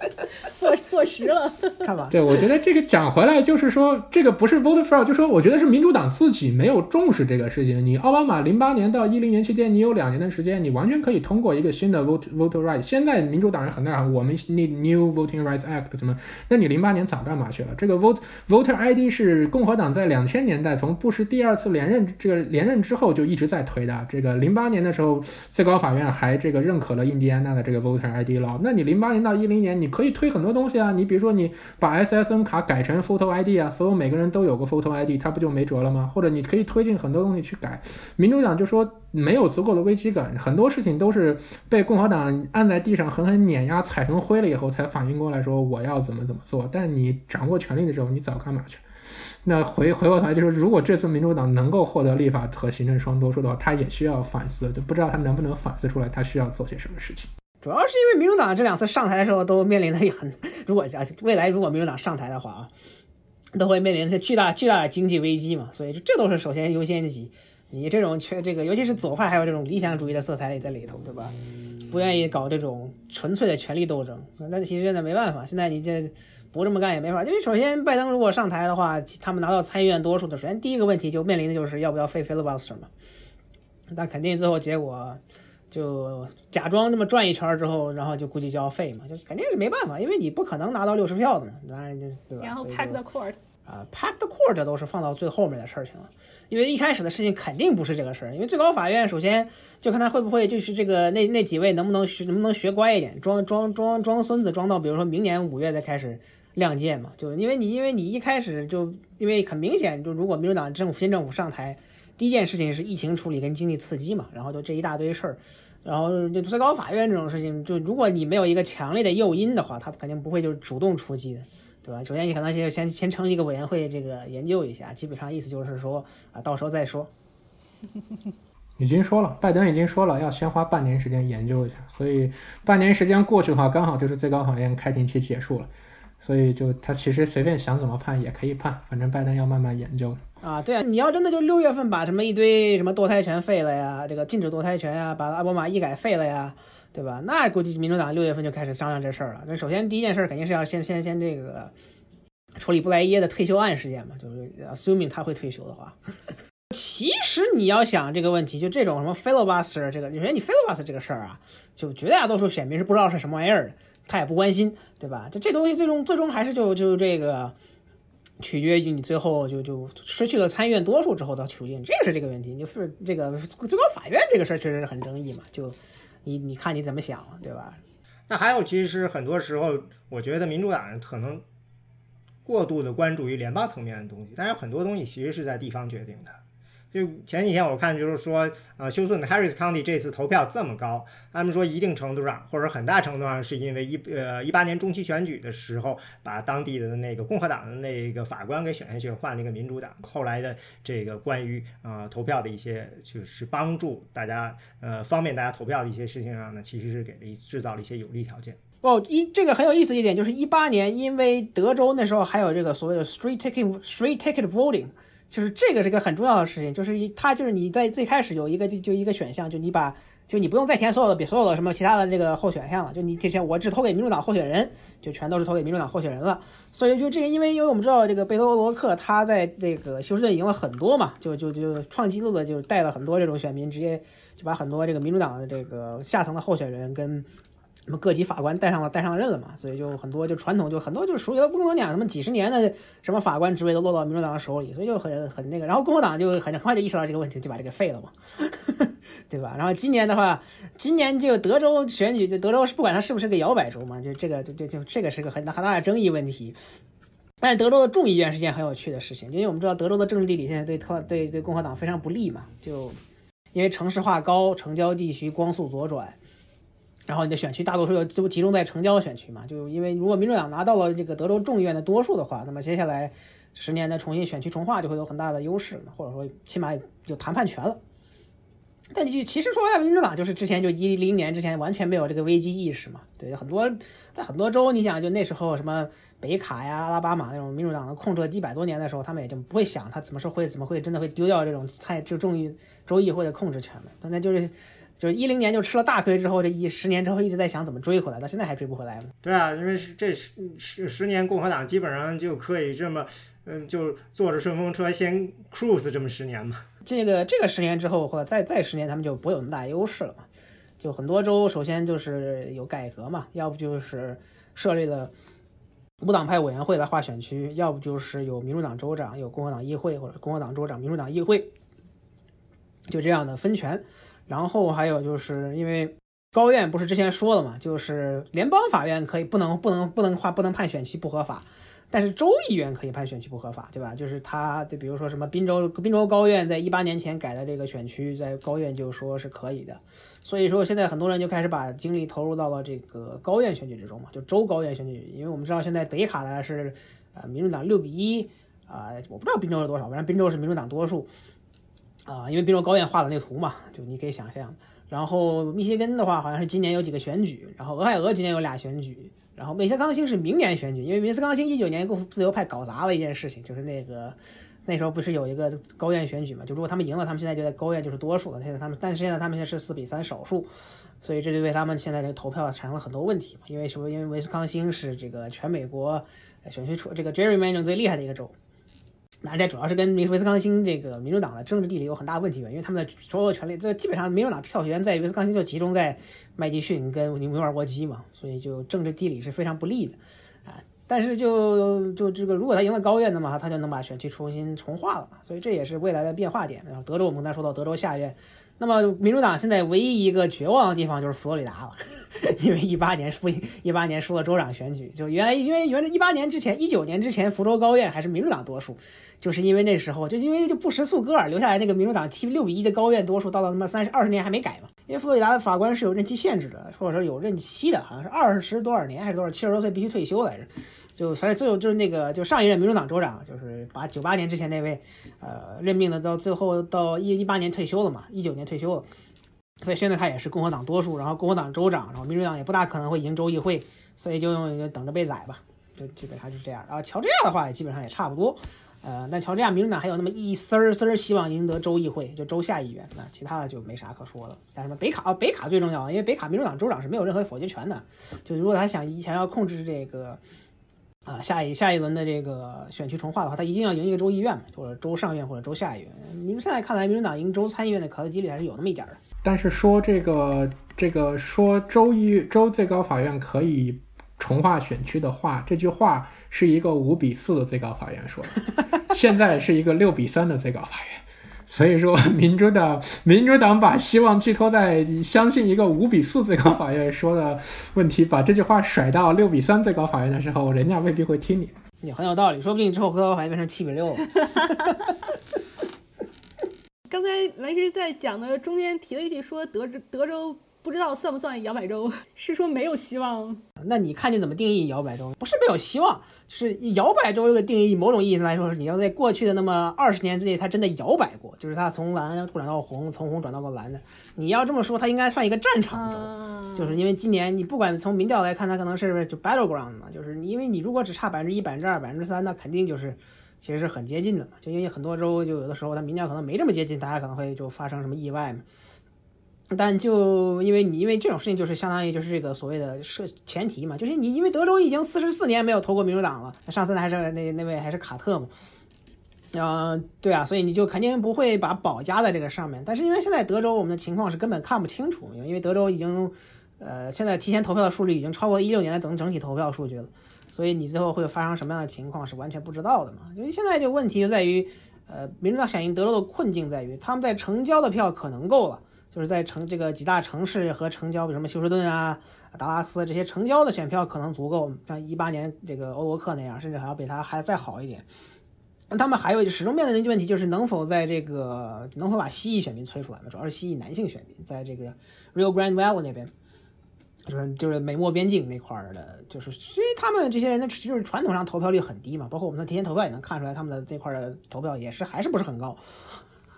坐实了。[laughs] 看吧，对，我觉得这个讲回来就是说，这个不是 voter fraud，就说我觉得是民主党自己没有重视这个事情。你奥巴马零八年到一零年期间，你有两年的时间，你完全可以通过一个新的 vote voter right。现在民主党人很大，我们 need new voting rights act 什么？那你零八年早干嘛去了？这个 vote voter ID 是共和党在两千年代从布什第二次连任这个连任之后就一直在推的。这个零八年的时候，最高法院还这个认可了印第安纳的这个 voter ID law。那你零八年到一零年，你可以推很多东西啊。你比如说你把 SSN 卡改成 photo ID 啊，所有每个人都有个 photo ID，它不就没辙了吗？或者你可以推进很多东西去改。民主党就说没有足够的危机感，很多事情都是被共和党按在地上狠狠碾压、踩成灰了以后才反应过来说我要怎么怎么做。但你掌握权力的时候，你早干嘛去？那回回过头来就是，如果这次民主党能够获得立法和行政双多数的话，他也需要反思，就不知道他能不能反思出来，他需要做些什么事情。主要是因为民主党这两次上台的时候都面临的很，[laughs] 如果啊未来如果民主党上台的话啊，都会面临着巨大巨大的经济危机嘛，所以这都是首先优先级。你这种缺这个，尤其是左派还有这种理想主义的色彩也在里头，对吧？不愿意搞这种纯粹的权力斗争，那其实呢没办法，现在你这不这么干也没法。因为首先拜登如果上台的话，他们拿到参议院多数的，首先第一个问题就面临的就是要不要废 filibuster 嘛，但肯定最后结果。就假装那么转一圈之后，然后就估计就要废嘛，就肯定是没办法，因为你不可能拿到六十票的嘛，当然就对吧？然后 pack the court 啊，pack the court 这都是放到最后面的事情了，因为一开始的事情肯定不是这个事儿，因为最高法院首先就看他会不会就是这个那那几位能不能学能不能学乖一点，装装装装孙子装到比如说明年五月再开始亮剑嘛，就因为你因为你一开始就因为很明显就如果民主党政府新政府上台，第一件事情是疫情处理跟经济刺激嘛，然后就这一大堆事儿。然后就最高法院这种事情，就如果你没有一个强烈的诱因的话，他肯定不会就是主动出击的，对吧？首先你可能先先先成立一个委员会，这个研究一下，基本上意思就是说啊，到时候再说。已经说了，拜登已经说了，要先花半年时间研究一下，所以半年时间过去的话，刚好就是最高法院开庭期结束了，所以就他其实随便想怎么判也可以判，反正拜登要慢慢研究。啊，对啊，你要真的就六月份把什么一堆什么堕胎权废了呀，这个禁止堕胎权呀，把奥巴马医改废了呀，对吧？那估计民主党六月份就开始商量这事儿了。那首先第一件事肯定是要先先先这个处理布莱耶的退休案事件嘛，就是 assuming 他会退休的话。其实你要想这个问题，就这种什么 filibuster 这个，首先你 filibuster 这个事儿啊，就绝大多数选民是不知道是什么玩意儿的，他也不关心，对吧？就这东西最终最终还是就就这个。取决于你最后就就失去了参议院多数之后的处境，这是这个问题。就是这个最高法院这个事儿确实是很争议嘛，就你你看你怎么想，对吧？那还有，其实很多时候，我觉得民主党人可能过度的关注于联邦层面的东西，但是很多东西其实是在地方决定的。就前几天我看，就是说，呃，休斯顿的 Harris County 这次投票这么高，他们说一定程度上或者很大程度上是因为一呃一八年中期选举的时候，把当地的那个共和党的那个法官给选下去，换了一个民主党。后来的这个关于啊投票的一些就是帮助大家呃方便大家投票的一些事情上呢，其实是给了制造了一些有利条件。哦，一这个很有意思一点就是一八年，因为德州那时候还有这个所谓的 street ticket street ticket voting。就是这个是个很重要的事情，就是一它就是你在最开始有一个就就一个选项，就你把就你不用再填所有的比所有的什么其他的这个候选项了，就你之前我只投给民主党候选人，就全都是投给民主党候选人了。所以就这个，因为因为我们知道这个贝多罗克他在这个休斯顿赢了很多嘛，就就就创纪录的就带了很多这种选民，直接就把很多这个民主党的这个下层的候选人跟。什么各级法官带上了带上任了嘛，所以就很多就传统就很多就是属于不能讲什么几十年的什么法官职位都落到民主党手里，所以就很很那个。然后共和党就很很快就意识到这个问题，就把这个废了嘛，[laughs] 对吧？然后今年的话，今年就德州选举，就德州是不管它是不是个摇摆州嘛，就这个就就就这个是个很大很大的争议问题。但是德州的众议院是件很有趣的事情，因为我们知道德州的政治地理现在对特对对共和党非常不利嘛，就因为城市化高，城郊地区光速左转。然后你的选区大多数都集中在城郊选区嘛，就因为如果民主党拿到了这个德州众议院的多数的话，那么接下来十年的重新选区重划就会有很大的优势，或者说起码有谈判权了。但你其实说白了，民主党就是之前就一零年之前完全没有这个危机意识嘛，对，很多在很多州，你想就那时候什么北卡呀、阿拉巴马那种民主党的控制了一百多年的时候，他们也就不会想他怎么说会怎么会真的会丢掉这种参就众议州议会的控制权嘛，但那就是。就是一零年就吃了大亏之后，这一十年之后一直在想怎么追回来，到现在还追不回来吗？对啊，因为是这十十十年共和党基本上就可以这么，嗯，就坐着顺风车先 cruise 这么十年嘛。这个这个十年之后，或者再再十年，他们就不会有那么大优势了嘛。就很多州，首先就是有改革嘛，要不就是设立了无党派委员会来划选区，要不就是有民主党州长，有共和党议会，或者共和党州长、民主党议会，就这样的分权。然后还有就是因为高院不是之前说了嘛，就是联邦法院可以不能不能不能划不能判选区不合法。但是州议院可以判选区不合法，对吧？就是他，就比如说什么滨州滨州高院在一八年前改的这个选区，在高院就说是可以的。所以说现在很多人就开始把精力投入到了这个高院选举之中嘛，就州高院选举。因为我们知道现在北卡呢是呃民主党六比一啊，我不知道滨州是多少，反正滨州是民主党多数啊，因为滨州高院画的那个图嘛，就你可以想象。然后密歇根的话好像是今年有几个选举，然后俄亥俄今年有俩选举。然后威斯康星是明年选举，因为威斯康星一九年跟自由派搞砸了一件事情，就是那个那时候不是有一个高院选举嘛？就如果他们赢了，他们现在就在高院就是多数了。现在他们，但是现在他们现在是四比三少数，所以这就为他们现在这个投票产生了很多问题嘛。因为什么？因为威斯康星是这个全美国选区出这个 gerrymandering 最厉害的一个州。那这主要是跟威斯康星这个民主党的政治地理有很大问题吧因为他们的所有权利，这基本上民主党票源在威斯康星就集中在麦迪逊跟纽尔沃基嘛，所以就政治地理是非常不利的，啊，但是就就这个，如果他赢了高院的嘛，他就能把选区重新重划了嘛，所以这也是未来的变化点。然后德州我们刚才说到德州下院。那么，民主党现在唯一一个绝望的地方就是佛罗里达了，[laughs] 因为一八年输一八年输了州长选举，就原来因为原来一八年之前一九年之前福州高院还是民主党多数，就是因为那时候就因为就不识素戈尔留下来那个民主党七六比一的高院多数，到了他妈三十二十年还没改嘛，因为佛罗里达的法官是有任期限制的，或者说有任期的，好像是二十多少年还是多少七十多岁必须退休来着。就反正最后就是那个，就上一任民主党州长，就是八九八年之前那位，呃，任命的，到最后到一一八年退休了嘛，一九年退休了，所以现在他也是共和党多数，然后共和党州长，然后民主党也不大可能会赢州议会，所以就用等着被宰吧，就基本上是这样。然后乔治亚的话也基本上也差不多，呃，那乔治亚民主党还有那么一丝儿丝儿希望赢得州议会，就州下议员，那其他的就没啥可说了。像什么北卡，北卡最重要，因为北卡民主党州长是没有任何否决权的，就如果他想想要控制这个。啊，下一下一轮的这个选区重划的话，他一定要赢一个州议院嘛，或者州上院或者州下议院。你们现在看来，民主党赢州参议院的可能几率还是有那么一点的。但是说这个这个说州议州最高法院可以重划选区的话，这句话是一个五比四的最高法院说的，[laughs] 现在是一个六比三的最高法院。所以说，民主党 [laughs] 民主党把希望寄托在相信一个五比四最高法院说的问题，把这句话甩到六比三最高法院的时候，人家未必会听你。你很有道理，说不定之后最高法院变成七比六。[laughs] 刚才兰师在讲的中间提了一句，说德州德州。不知道算不算摇摆州？[laughs] 是说没有希望？那你看你怎么定义摇摆州？不是没有希望，就是摇摆州这个定义，某种意义上来说是你要在过去的那么二十年之内，它真的摇摆过，就是它从蓝转到红，从红转到过蓝的。你要这么说，它应该算一个战场州，就是因为今年你不管从民调来看，它可能是就 battleground 嘛，就是因为你如果只差百分之一、百分之二、百分之三，那肯定就是其实是很接近的嘛。就因为很多州就有的时候它民调可能没这么接近，大家可能会就发生什么意外嘛。但就因为你因为这种事情，就是相当于就是这个所谓的设前提嘛，就是你因为德州已经四十四年没有投过民主党了，上次还是那那位还是卡特嘛，嗯，对啊，所以你就肯定不会把宝加在这个上面。但是因为现在德州我们的情况是根本看不清楚，因为德州已经呃现在提前投票的数据已经超过一六年的整整体投票数据了，所以你最后会发生什么样的情况是完全不知道的嘛。因为现在就问题就在于，呃，民主党响应德州的困境在于他们在成交的票可能够了。就是在城这个几大城市和成交，比如什么休斯顿啊、达拉斯这些成交的选票可能足够，像一八年这个欧罗克那样，甚至还要比他还再好一点。那他们还有始终面临的一个问题，就是能否在这个能否把西裔选民催出来嘛？主要是西裔男性选民，在这个 Rio Grande Valley 那边，就是就是美墨边境那块儿的，就是因为他们这些人的就是传统上投票率很低嘛，包括我们的提前投票也能看出来，他们的那块的投票也是还是不是很高。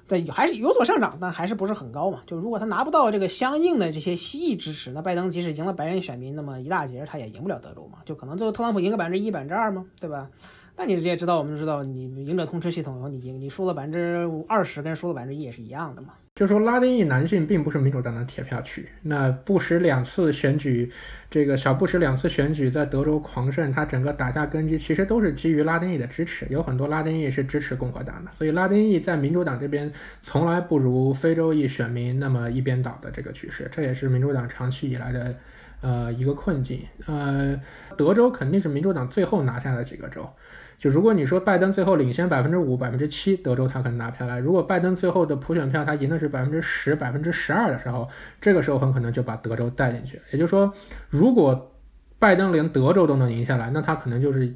对，还是有所上涨，但还是不是很高嘛？就如果他拿不到这个相应的这些西裔支持，那拜登即使赢了白人选民那么一大截，他也赢不了德州嘛？就可能最后特朗普赢个百分之一、百分之二嘛？对吧？那你也知道，我们就知道，你赢者通吃系统，你赢你输了百分之二十，跟输了百分之一也是一样的嘛？就说拉丁裔男性并不是民主党的铁票区。那布什两次选举，这个小布什两次选举在德州狂胜，他整个打下根基，其实都是基于拉丁裔的支持。有很多拉丁裔是支持共和党的，所以拉丁裔在民主党这边从来不如非洲裔选民那么一边倒的这个趋势。这也是民主党长期以来的呃一个困境。呃，德州肯定是民主党最后拿下的几个州。就如果你说拜登最后领先百分之五、百分之七，德州他可能拿不下来。如果拜登最后的普选票他赢的是百分之十、百分之十二的时候，这个时候很可能就把德州带进去。也就是说，如果拜登连德州都能赢下来，那他可能就是。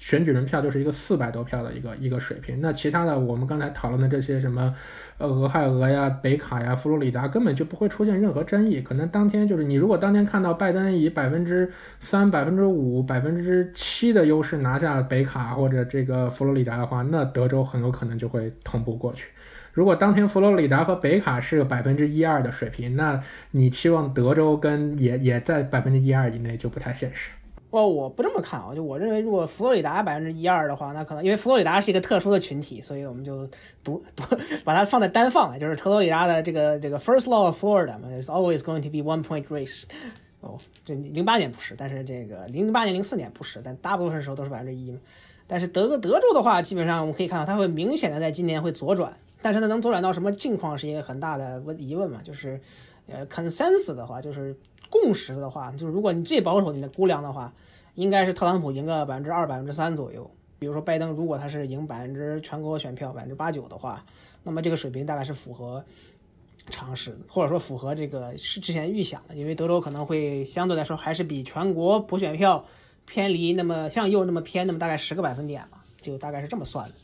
选举人票就是一个四百多票的一个一个水平，那其他的我们刚才讨论的这些什么，呃，俄亥俄呀、北卡呀、佛罗里达根本就不会出现任何争议。可能当天就是你如果当天看到拜登以百分之三、百分之五、百分之七的优势拿下北卡或者这个佛罗里达的话，那德州很有可能就会同步过去。如果当天佛罗里达和北卡是百分之一二的水平，那你期望德州跟也也在百分之一二以内就不太现实。哦，我不这么看啊，就我认为，如果佛罗里达百分之一二的话，那可能因为佛罗里达是一个特殊的群体，所以我们就独独把它放在单放，就是佛罗里达的这个这个 first law of Florida 嘛，is always going to be one point race。[laughs] 哦，这零八年不是，但是这个零八年、零四年不是，但大部分时候都是百分之一嘛。但是德德州的话，基本上我们可以看到，它会明显的在今年会左转，但是呢，能左转到什么境况是一个很大的问疑问嘛，就是呃 consensus 的话，就是共识的话，就是如果你最保守你的估量的话。应该是特朗普赢个百分之二、百分之三左右。比如说拜登，如果他是赢百分之全国选票百分之八九的话，那么这个水平大概是符合常识的，或者说符合这个是之前预想的。因为德州可能会相对来说还是比全国普选票偏离那么向右那么偏那么大概十个百分点嘛，就大概是这么算的。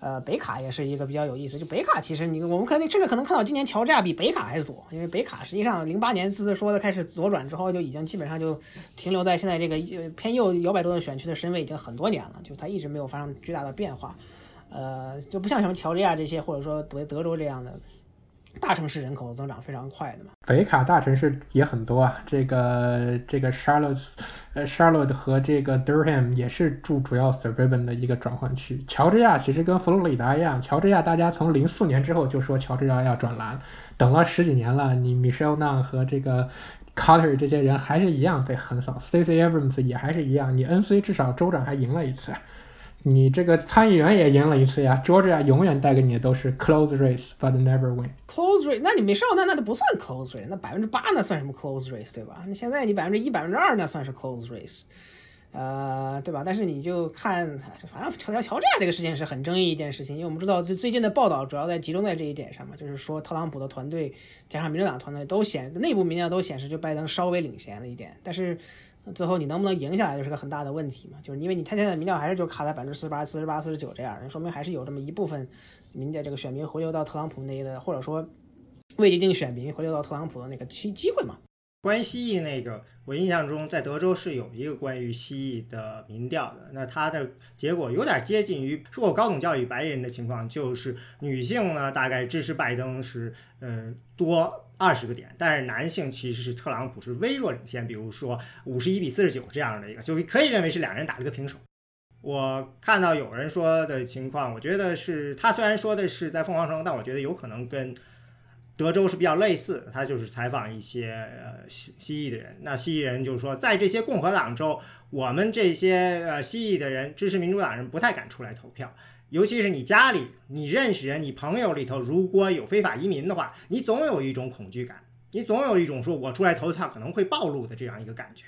呃，北卡也是一个比较有意思。就北卡，其实你我们可能甚至可能看到今年乔治亚比北卡还左，因为北卡实际上零八年自说的开始左转之后，就已经基本上就停留在现在这个偏右摇摆州的选区的身位已经很多年了，就它一直没有发生巨大的变化。呃，就不像什么乔治亚这些，或者说德德州这样的。大城市人口增长非常快的嘛，北卡大城市也很多啊。这个这个 Charlotte，呃，Charlotte 和这个 Durham 也是住主要 suburban 的一个转换区。乔治亚其实跟佛罗里达一样，乔治亚大家从零四年之后就说乔治亚要转蓝，等了十几年了，你 Michelle Nunn 和这个 Carter 这些人还是一样被横扫，Stacey Abrams 也还是一样，你 NC 至少州长还赢了一次。你这个参议员也赢了一次呀，Georgia 永远带给你的都是 close race，but never win。close race，那你没上那那都不算 close race，那百分之八那算什么 close race，对吧？那现在你百分之一、百分之二那算是 close race，呃，对吧？但是你就看，反正乔乔乔治亚这个事情是很争议一件事情，因为我们知道最最近的报道主要在集中在这一点上嘛，就是说特朗普的团队加上民主党团队都显内部民调都显示就拜登稍微领先了一点，但是。最后你能不能赢下来，就是个很大的问题嘛。就是因为你他现在民调还是就卡在百分之四十八、四十八、四十九这样，说明还是有这么一部分民调这个选民回流到特朗普那的，或者说未决定选民回流到特朗普的那个机机会嘛。关于蜥蜴那个，我印象中在德州是有一个关于蜥蜴的民调的，那它的结果有点接近于受过高等教育白人的情况，就是女性呢大概支持拜登是呃多。二十个点，但是男性其实是特朗普是微弱领先，比如说五十一比四十九这样的一个，就可以认为是两人打了个平手。我看到有人说的情况，我觉得是他虽然说的是在凤凰城，但我觉得有可能跟德州是比较类似。他就是采访一些呃西西裔的人，那西裔人就是说，在这些共和党州，我们这些呃西裔的人支持民主党人不太敢出来投票。尤其是你家里、你认识人、你朋友里头，如果有非法移民的话，你总有一种恐惧感，你总有一种说我出来投票可能会暴露的这样一个感觉。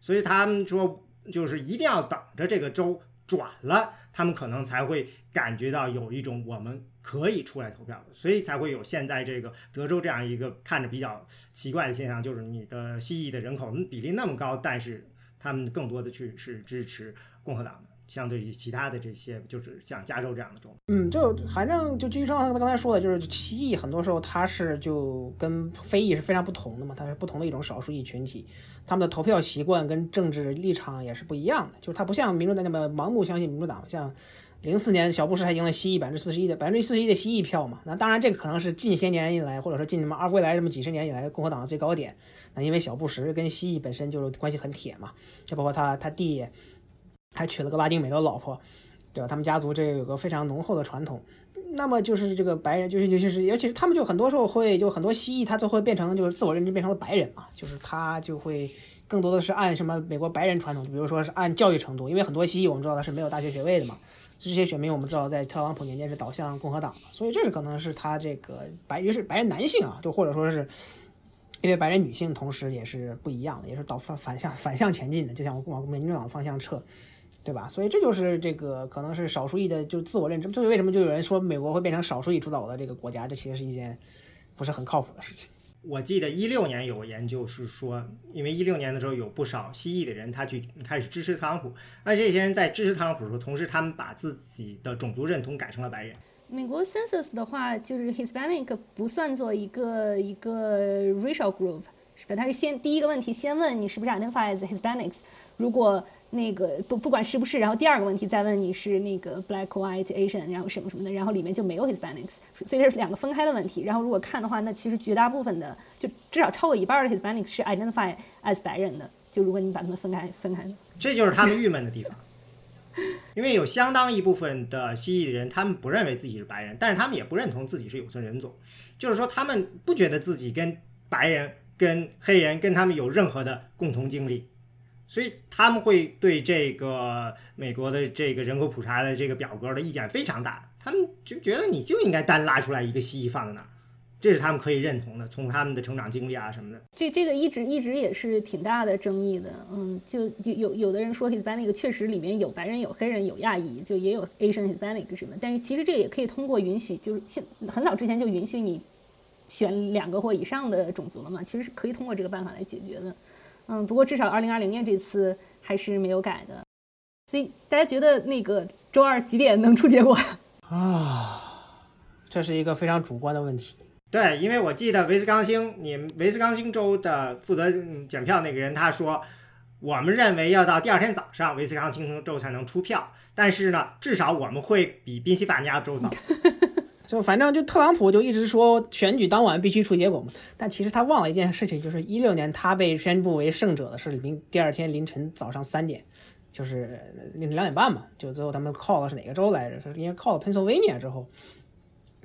所以他们说，就是一定要等着这个州转了，他们可能才会感觉到有一种我们可以出来投票，所以才会有现在这个德州这样一个看着比较奇怪的现象，就是你的西裔的人口比例那么高，但是他们更多的去是支持共和党的。相对于其他的这些，就是像加州这样的州，嗯，就反正就基于上刚才说的，就是蜥蜴很多时候它是就跟非裔是非常不同的嘛，它是不同的一种少数裔群体，他们的投票习惯跟政治立场也是不一样的，就是它不像民主党那么盲目相信民主党，像零四年小布什还赢了蜥蜴百分之四十一的百分之四十一的蜥蜴票嘛，那当然这个可能是近些年以来，或者说近什么二未来这么几十年以来共和党的最高点，那因为小布什跟蜥蜴本身就是关系很铁嘛，就包括他他弟。还娶了个拉丁美洲老婆，对吧？他们家族这有个非常浓厚的传统。那么就是这个白人，就是尤其是，尤其是他们就很多时候会，就很多蜥蜴，他就会变成就是自我认知变成了白人嘛，就是他就会更多的是按什么美国白人传统，比如说是按教育程度，因为很多蜥蜴我们知道他是没有大学学位的嘛，这些选民我们知道在特朗普年间是倒向共和党的，所以这是可能是他这个白，于是白人男性啊，就或者说是因为白人女性同时也是不一样的，也是倒反反向反向前进的，就像往民主党方向撤。对吧？所以这就是这个可能是少数裔的，就自我认知。就是为什么就有人说美国会变成少数裔主导的这个国家？这其实是一件不是很靠谱的事情。我记得一六年有个研究是说，因为一六年的时候有不少蜥蜴的人，他去开始支持特朗普。那这些人在支持特朗普的时候，同时他们把自己的种族认同改成了白人。美国 census 的话，就是 Hispanic 不算作一个一个 racial group，是吧？他是先第一个问题先问你是不是 identify as Hispanics，如果那个不不管是不是，然后第二个问题再问你是那个 black white Asian，然后什么什么的，然后里面就没有 Hispanics，所以这是两个分开的问题。然后如果看的话，那其实绝大部分的，就至少超过一半的 Hispanics 是 identify as 白人的。就如果你把他们分开分开，这就是他们郁闷的地方，[laughs] 因为有相当一部分的蜥蜴人，他们不认为自己是白人，但是他们也不认同自己是有色人种，就是说他们不觉得自己跟白人、跟黑人跟他们有任何的共同经历。所以他们会对这个美国的这个人口普查的这个表格的意见非常大，他们就觉得你就应该单拉出来一个蜥蜴放在那儿，这是他们可以认同的，从他们的成长经历啊什么的。这这个一直一直也是挺大的争议的，嗯，就有有有的人说 Hispanic 确实里面有白人、有黑人、有亚裔，就也有 Asian Hispanic 什么，但是其实这个也可以通过允许，就是现很早之前就允许你选两个或以上的种族了嘛，其实是可以通过这个办法来解决的。嗯，不过至少二零二零年这次还是没有改的，所以大家觉得那个周二几点能出结果 [laughs] 啊？这是一个非常主观的问题。对，因为我记得维斯康星，你维斯康星州的负责检票那个人他说，我们认为要到第二天早上维斯康星州才能出票，但是呢，至少我们会比宾夕法尼亚州早。[laughs] 就反正就特朗普就一直说选举当晚必须出结果嘛，但其实他忘了一件事情，就是一六年他被宣布为胜者的是凌第二天凌晨早上三点，就是凌晨两点半嘛，就最后他们 call 的是哪个州来着？是因为 call 了 Pennsylvania 之后，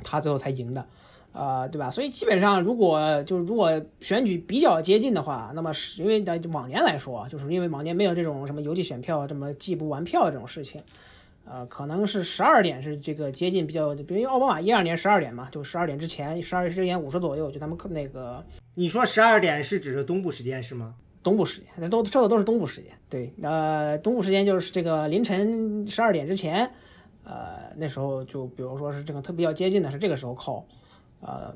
他最后才赢的，呃，对吧？所以基本上如果就是如果选举比较接近的话，那么是因为在往年来说，就是因为往年没有这种什么邮寄选票这么寄不完票这种事情。呃，可能是十二点是这个接近比较，比如奥巴马一二年十二点嘛，就十二点之前，十二之前五十左右，就他们那个。你说十二点是指的东部时间是吗？东部时间，都这的都是东部时间。对，呃，东部时间就是这个凌晨十二点之前，呃，那时候就比如说是这个特别要接近的是这个时候 call，呃。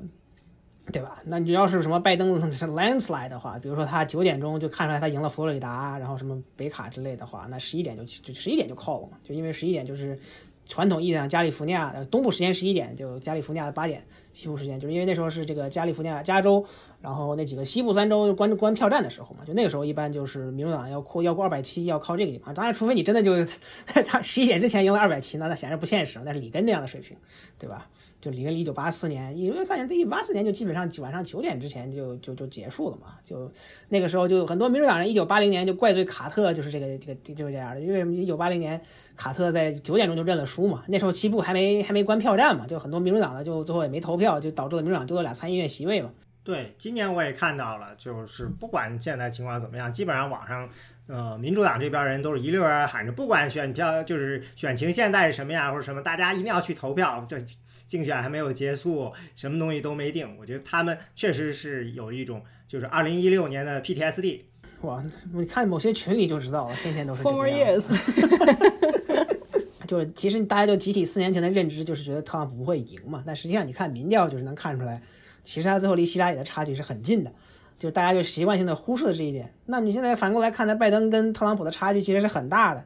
对吧？那你要是什么拜登是 [laughs] landslide 的话，比如说他九点钟就看出来他赢了佛罗里达，然后什么北卡之类的话，那十一点就就十一点就 call 了嘛，就因为十一点就是传统意义上加利福尼亚东部时间十一点，就加利福尼亚的八点西部时间，就是因为那时候是这个加利福尼亚加州，然后那几个西部三州关关票站的时候嘛，就那个时候一般就是民主党要过要过二百七，要靠这个地方。当然，除非你真的就 [laughs] 他十一点之前赢了二百七，那那显然不现实，那是里根这样的水平，对吧？就离了一九八四年，一九八四年，一九八四年就基本上晚上九点之前就就就结束了嘛。就那个时候，就很多民主党人一九八零年就怪罪卡特，就是这个这个就是这样的。因为一九八零年卡特在九点钟就认了输嘛，那时候西部还没还没关票站嘛，就很多民主党的就最后也没投票，就导致了民主党丢了俩参议院席位嘛。对，今年我也看到了，就是不管现在情况怎么样，基本上网上。呃，民主党这边人都是一溜儿喊着，不管选票就是选情现在是什么样或者什么，大家一定要去投票。这竞选还没有结束，什么东西都没定。我觉得他们确实是有一种就是二零一六年的 PTSD。哇，你看某些群里就知道了，天天都是。Four years。[laughs] 就是其实大家就集体四年前的认知就是觉得特朗普不会赢嘛，但实际上你看民调就是能看出来，其实他最后离希拉里的差距是很近的。就大家就习惯性的忽视了这一点，那你现在反过来看呢拜登跟特朗普的差距其实是很大的，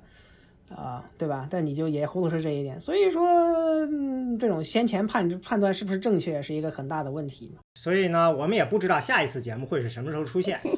啊，对吧？但你就也忽视这一点，所以说这种先前判判断是不是正确是一个很大的问题所以呢，我们也不知道下一次节目会是什么时候出现。[laughs]